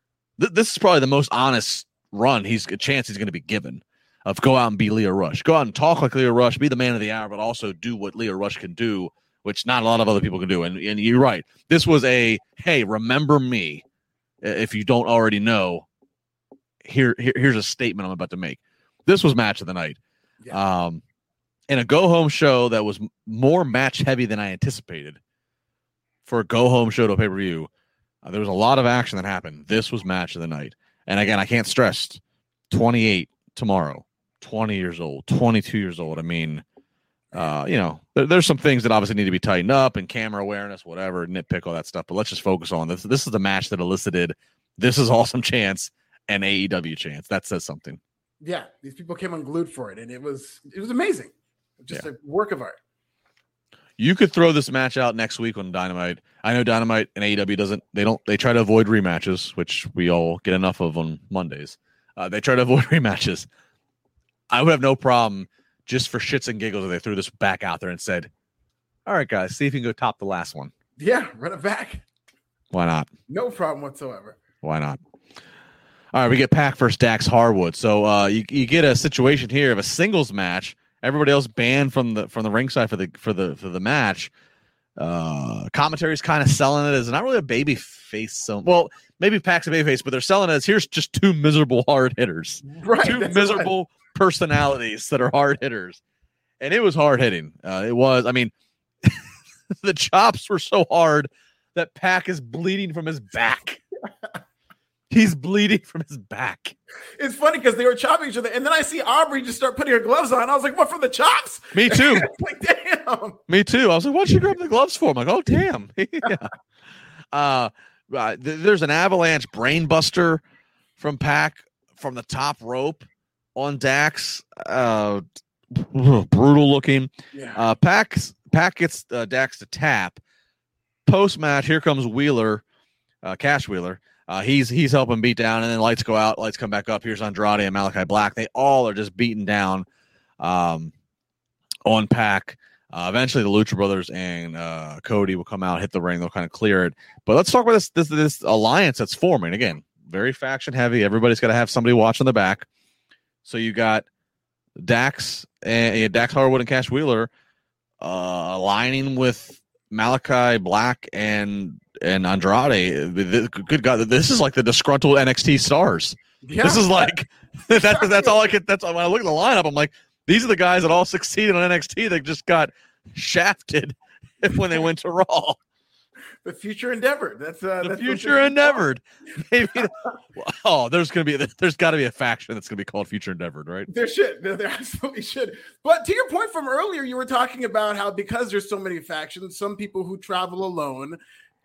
th- this is probably the most honest run he's a chance he's going to be given of go out and be Lio Rush, go out and talk like Lio Rush, be the man of the hour, but also do what Lio Rush can do which not a lot of other people can do. And, and you're right. This was a hey, remember me. If you don't already know, here, here here's a statement I'm about to make. This was match of the night. Yeah. Um, in a go home show that was more match heavy than I anticipated for a go home show to pay per view. Uh, there was a lot of action that happened. This was match of the night. And again, I can't stress 28 tomorrow, 20 years old, 22 years old. I mean, uh, you know, there, there's some things that obviously need to be tightened up and camera awareness, whatever, nitpick all that stuff. But let's just focus on this. This is the match that elicited this is awesome chance and AEW chance. That says something. Yeah, these people came unglued for it, and it was it was amazing. Just yeah. a work of art. You could throw this match out next week on Dynamite. I know Dynamite and AEW doesn't. They don't. They try to avoid rematches, which we all get enough of on Mondays. Uh, they try to avoid rematches. I would have no problem just for shits and giggles, they threw this back out there and said, "All right, guys, see if you can go top the last one." Yeah, run it back. Why not? No problem whatsoever. Why not? All right, we get Pac versus Dax Harwood. So uh, you you get a situation here of a singles match. Everybody else banned from the from the ringside for the for the for the match. Uh, commentary's kind of selling it as not really a baby face. So well, maybe Pac's a baby face, but they're selling it as here's just two miserable hard hitters, right? Two miserable personalities that are hard hitters, and it was hard hitting. Uh, it was. I mean, the chops were so hard that Pac is bleeding from his back. He's bleeding from his back. It's funny because they were chopping each other, and then I see Aubrey just start putting her gloves on. I was like, "What from the chops?" Me too. like, damn. Me too. I was like, "What'd she grab the gloves for?" I'm like, "Oh, damn." yeah. Uh, uh, th- there's an avalanche brainbuster from Pac from the top rope on Dax. Uh, brutal looking. Yeah. Uh, Pac Pac gets uh, Dax to tap. Post match, here comes Wheeler, uh, Cash Wheeler. Uh, he's he's helping beat down, and then lights go out, lights come back up. Here's Andrade and Malachi Black. They all are just beaten down um, on Pac. Uh, eventually, the Lucha Brothers and uh, Cody will come out, hit the ring. They'll kind of clear it. But let's talk about this this this alliance that's forming again. Very faction heavy. Everybody's got to have somebody watching the back. So you got Dax and yeah, Dax Harwood and Cash Wheeler uh, aligning with Malakai Black and and Andrade. Good God, this is like the disgruntled NXT stars. yeah. This is like that's that's all I could. That's when I look at the lineup, I'm like, these are the guys that all succeeded on NXT that just got shafted when they went to Raw. The future endeavored. That's uh, The that's future endeavored. Maybe. Oh, there's gonna be there's got to be a faction that's gonna be called Future Endeavored, right? There should. There, there absolutely should. But to your point from earlier, you were talking about how because there's so many factions, some people who travel alone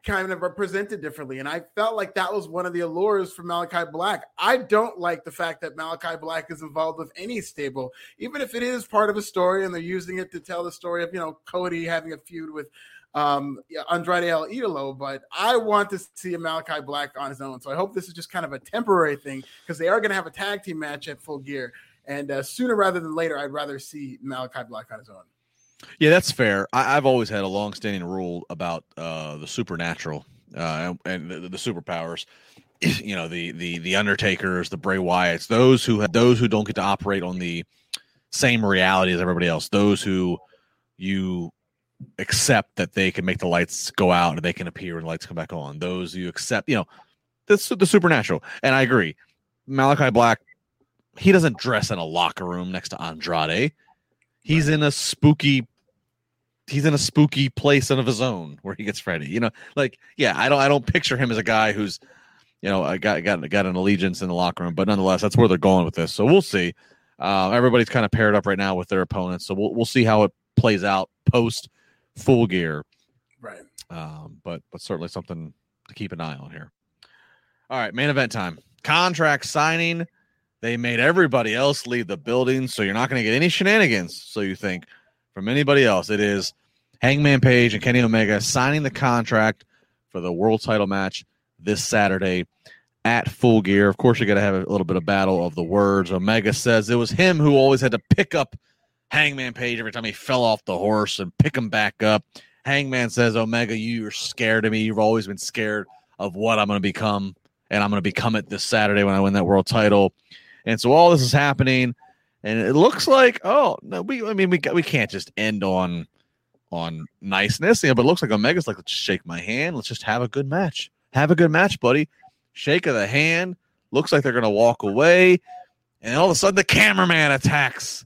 kind of represented differently. And I felt like that was one of the allures for Malakai Black. I don't like the fact that Malakai Black is involved with any stable, even if it is part of a story and they're using it to tell the story of, you know, Cody having a feud with um Andrade El Idolo, but I want to see Malakai Black on his own. So I hope this is just kind of a temporary thing because they are going to have a tag team match at Full Gear. And uh, sooner rather than later, I'd rather see Malakai Black on his own. Yeah, that's fair. I, I've always had a long-standing rule about uh, the supernatural uh, and, and the, the superpowers. You know, the the the Undertakers, the Bray Wyatts, those who have those who don't get to operate on the same reality as everybody else. Those who you accept that they can make the lights go out and they can appear and the lights come back on. Those you accept, you know, that's the supernatural. And I agree. Malakai Black, he doesn't dress in a locker room next to Andrade. He's in a spooky he's in a spooky place of his own where he gets Freddy. You know, like yeah, I don't I don't picture him as a guy who's you know, I got got got an allegiance in the locker room, but nonetheless, that's where they're going with this. So we'll see. Uh, everybody's kind of paired up right now with their opponents, so we'll we'll see how it plays out post full gear. Right. Um, but but certainly something to keep an eye on here. All right, main event time. Contract signing. They made everybody else leave the building, so you're not going to get any shenanigans. So you think from anybody else, it is Hangman Page and Kenny Omega signing the contract for the world title match this Saturday at Full Gear. Of course, you're going to have a little bit of battle of the words. Omega says it was him who always had to pick up Hangman Page every time he fell off the horse and pick him back up. Hangman says, Omega, you're scared of me. You've always been scared of what I'm going to become, and I'm going to become it this Saturday when I win that world title. And so all this is happening, and it looks like, oh no, we I mean we we can't just end on on niceness, you know, but it looks like Omega's like, let's shake my hand, let's just have a good match. Have a good match, buddy. Shake of the hand. Looks like they're gonna walk away, and all of a sudden the cameraman attacks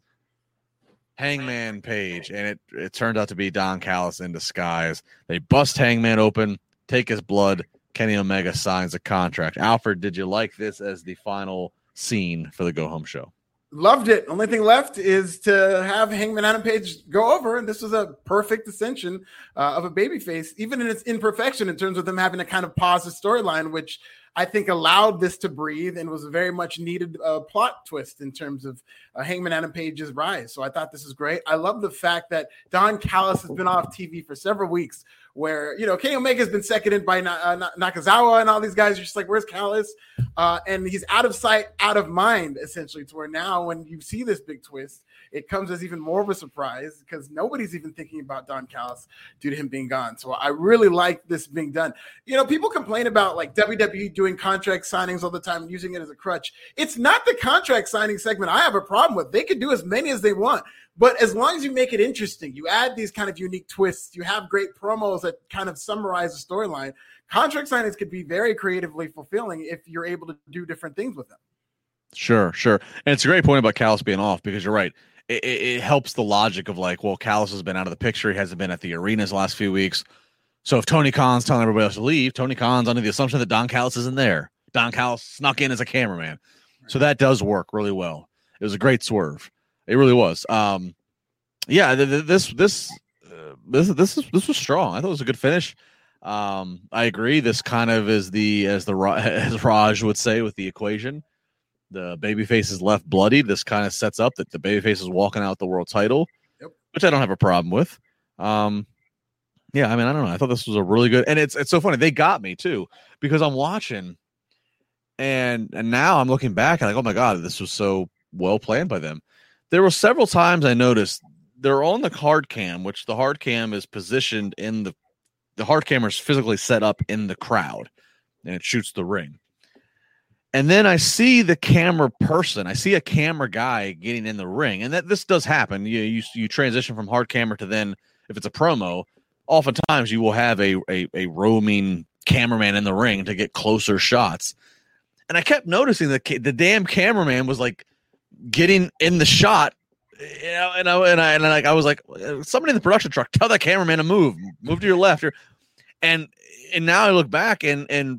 Hangman Page, and it it turned out to be Don Callis in disguise. They bust Hangman open, take his blood. Kenny Omega signs a contract. Alfred, did you like this as the final scene for the go home show? Loved it. Only thing left is to have Hangman Adam Page go over, and this was a perfect ascension uh, of a babyface, even in its imperfection in terms of them having to kind of pause the storyline, which I think allowed this to breathe and was a very much needed uh, plot twist in terms of uh, Hangman Adam Page's rise. So I thought this is great. I love the fact that Don Callis has been off TV for several weeks, where you know Kenny Omega has been seconded by Na- uh, Nakazawa and all these guys. You're just like, where's Callis? Uh, and he's out of sight, out of mind, essentially. To where now, when you see this big twist, it comes as even more of a surprise because nobody's even thinking about Don Callis due to him being gone. So I really like this being done. You know, people complain about like WWE doing contract signings all the time, using it as a crutch. It's not the contract signing segment I have a problem with. They can do as many as they want. But as long as you make it interesting, you add these kind of unique twists, you have great promos that kind of summarize the storyline. Contract signings could be very creatively fulfilling if you're able to do different things with them. Sure, sure. And it's a great point about Callis being off because you're right. It, it, helps the logic of like, well, Callis has been out of the picture. He hasn't been at the arenas the last few weeks. So if Tony Khan's telling everybody else to leave, Tony Khan's under the assumption that Don Callis isn't there. Don Callis snuck in as a cameraman. So that does work really well. It was a great swerve. It really was. Um, yeah, th- th- this this uh, this this is this was strong. I thought it was a good finish. Um, I agree. This kind of is the as the as Raj would say with the equation. The babyface is left bloodied. This kind of sets up that the babyface is walking out the world title, yep. which I don't have a problem with. Um, yeah, I mean, I don't know. I thought this was a really good, and it's it's so funny. They got me too because I'm watching, and and now I'm looking back and like, oh my god, this was so well planned by them. There were several times I noticed they're on the hard cam, which the hard cam is positioned in the the hard camera is physically set up in the crowd, and it shoots the ring. And then I see the camera person. I see a camera guy getting in the ring, and that this does happen. You you you transition from hard camera to then if it's a promo. Oftentimes you will have a, a a roaming cameraman in the ring to get closer shots. And I kept noticing that the damn cameraman was like getting in the shot you know, and I and I and like I was like, somebody in the production truck, tell that cameraman to move, move to your left. And and now I look back and and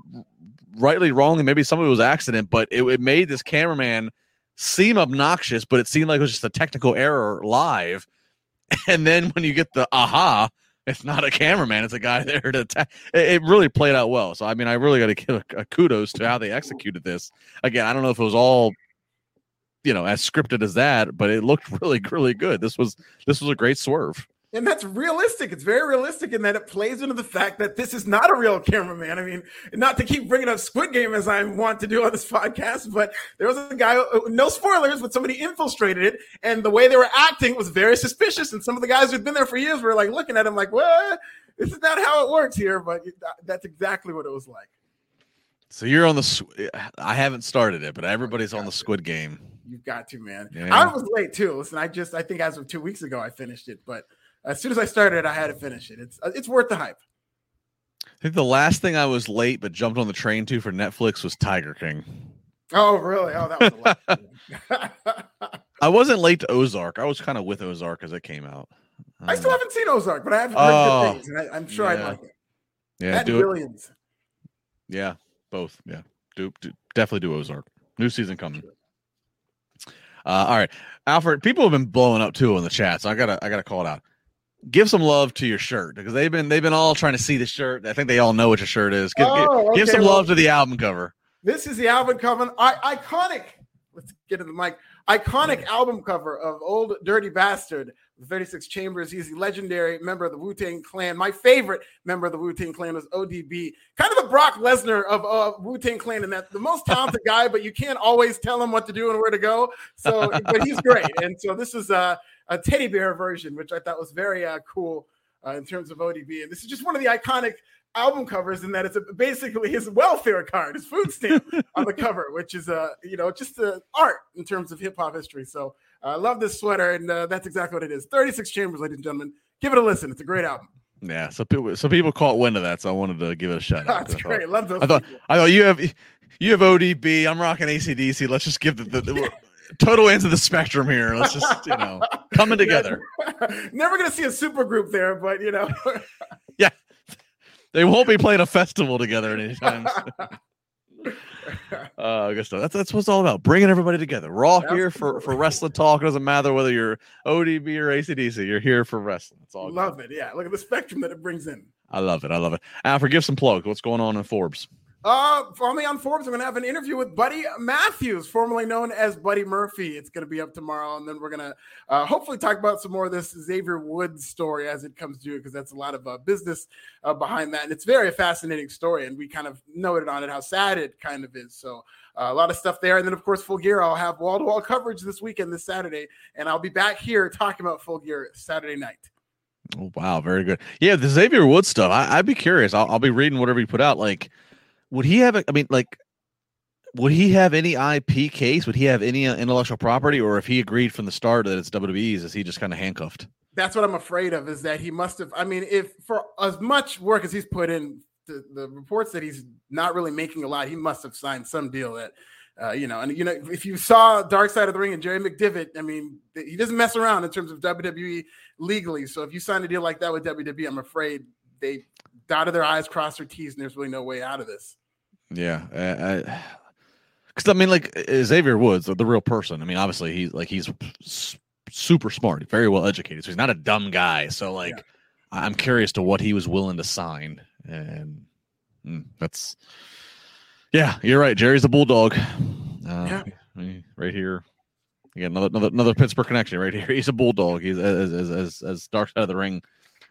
rightly, wrongly, maybe some of it was accident, but it, it made this cameraman seem obnoxious, but it seemed like it was just a technical error live. And then when you get the aha, it's not a cameraman; it's a guy there to attack. It, really played out well. So I mean, I really got to give a kudos to how they executed this. Again, I don't know if it was all you know as scripted as that, but it looked really really good. This was this was a great swerve. And that's realistic. It's very realistic in that it plays into the fact that this is not a real cameraman. I mean, not to keep bringing up Squid Game as I want to do on this podcast, but there was a guy, uh, no spoilers, but somebody infiltrated it, and the way they were acting was very suspicious. And some of the guys who'd been there for years were like looking at him like, "What? This is not how it works here." But uh, that's exactly what it was like. So you're on the. Uh, I haven't started it, but everybody's on the Squid Game. You've got to, man. Yeah. I was late too. Listen, I just I think as of two weeks ago I finished it, but as soon as I started, I had to finish it. It's it's worth the hype. I think the last thing I was late but jumped on the train to for Netflix was Tiger King. Oh, really? Oh, that was. I wasn't late to Ozark. I was kind of with Ozark as it came out. I still um, haven't seen Ozark, but I have heard oh, good things, and I, am sure yeah. I'd like it. Yeah, do. It. Yeah, both. Yeah, do, do definitely do Ozark. New season coming. Uh, all right, Alfred. People have been blowing up too in the chat, so I gotta I gotta call it out. Give some love to your shirt because they've been they've been all trying to see the shirt. I think they all know what your shirt is. Give, oh, okay, give some well, love to the album cover. This is the album cover. I, iconic. Let's get to the mic. Iconic album cover of Old Dirty Bastard 36 Chambers. He's a legendary member of the Wu Tang Clan. My favorite member of the Wu Tang Clan is ODB, kind of the Brock Lesnar of uh, Wu Tang Clan, and that the most talented guy, but you can't always tell him what to do and where to go. So, but he's great. And so this is a, a teddy bear version, which I thought was very uh, cool uh, in terms of ODB. And this is just one of the iconic album covers in that it's a, basically his welfare card, his food stamp on the cover, which is a uh, you know just a art in terms of hip hop history. So I love this sweater, and uh, that's exactly what it is. Thirty Six Chambers, ladies and gentlemen. Give it a listen. It's a great album. Yeah, so people, so people caught wind of that, so I wanted to give it a shout out. That's great. Love those. I thought, people. I thought you have you have ODB. I'm rocking ACDC. Let's just give the, the, the total ends of the spectrum here. Let's just you know coming together. Never gonna see a super group there, but you know. yeah, they won't be playing a festival together anytime. uh, I guess that's that's what it's all about. Bringing everybody together. We're all Absolutely. here for for wrestling talk. It doesn't matter whether you're ODB or ACDC. You're here for wrestling. It's all love good. it. Yeah, look at the spectrum that it brings in. I love it. I love it. Alfred, give some plug. What's going on in Forbes? Uh, me on Forbes. I'm going to have an interview with Buddy Matthews, formerly known as Buddy Murphy. It's going to be up tomorrow, and then we're going to uh, hopefully talk about some more of this Xavier Woods story as it comes to it, because that's a lot of uh, business uh, behind that, and it's very fascinating story. And we kind of noted on it how sad it kind of is. So uh, a lot of stuff there, and then of course Full Gear. I'll have wall to wall coverage this weekend, this Saturday, and I'll be back here talking about Full Gear Saturday night. Oh, wow, very good. Yeah, the Xavier Woods stuff. I, would be curious. I'll, I'll be reading whatever you put out, like would he have? A, I mean, like, would he have any IP case? Would he have any uh, intellectual property, or if he agreed from the start that it's WWE's, is he just kind of handcuffed? That's what I'm afraid of. Is that he must have? I mean, if for as much work as he's put in, the, the reports that he's not really making a lot, he must have signed some deal that Uh, you know, and you know, if you saw Dark Side of the Ring and Jerry McDevitt, I mean, he doesn't mess around in terms of WWE legally. So if you sign a deal like that with WWE, I'm afraid they dotted their I's, crossed their T's, and there's really no way out of this. Yeah, because I, I, mean, like Xavier Woods, the, the real person. I mean, obviously he's like he's super smart, very well educated, so he's not a dumb guy. So like, yeah. I'm curious to what he was willing to sign, and mm, that's yeah, you're right. Jerry's a bulldog. Uh, yeah. right here. Again, another, another another Pittsburgh connection right here. He's a bulldog. He's as as as, as Dark Side of the Ring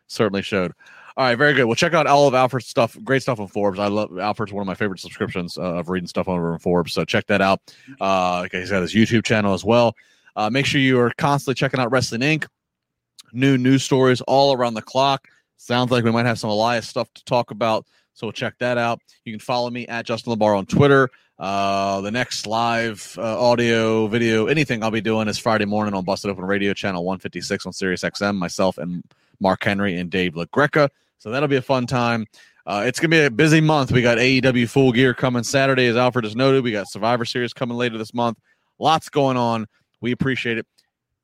certainly showed. All right, very good. Well, check out all of Alfred's stuff. Great stuff on Forbes. I love Alfred's one of my favorite subscriptions uh, of reading stuff over on Forbes. So check that out. Uh, he's got his YouTube channel as well. Uh, make sure you are constantly checking out Wrestling Inc. New news stories all around the clock. Sounds like we might have some Elias stuff to talk about. So we'll check that out. You can follow me at Justin LaBar on Twitter. Uh, the next live uh, audio, video, anything I'll be doing is Friday morning on Busted Open Radio, channel 156 on Sirius XM. Myself and Mark Henry and Dave LaGreca. So that'll be a fun time. Uh, it's gonna be a busy month. We got AEW Full Gear coming Saturday, as Alfred has noted. We got Survivor Series coming later this month. Lots going on. We appreciate it.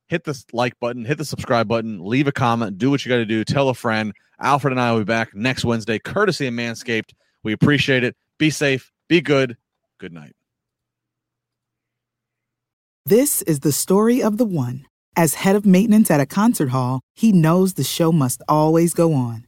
Hit the like button, hit the subscribe button, leave a comment, do what you got to do. Tell a friend. Alfred and I will be back next Wednesday, courtesy of Manscaped. We appreciate it. Be safe. Be good. Good night. This is the story of the one. As head of maintenance at a concert hall, he knows the show must always go on.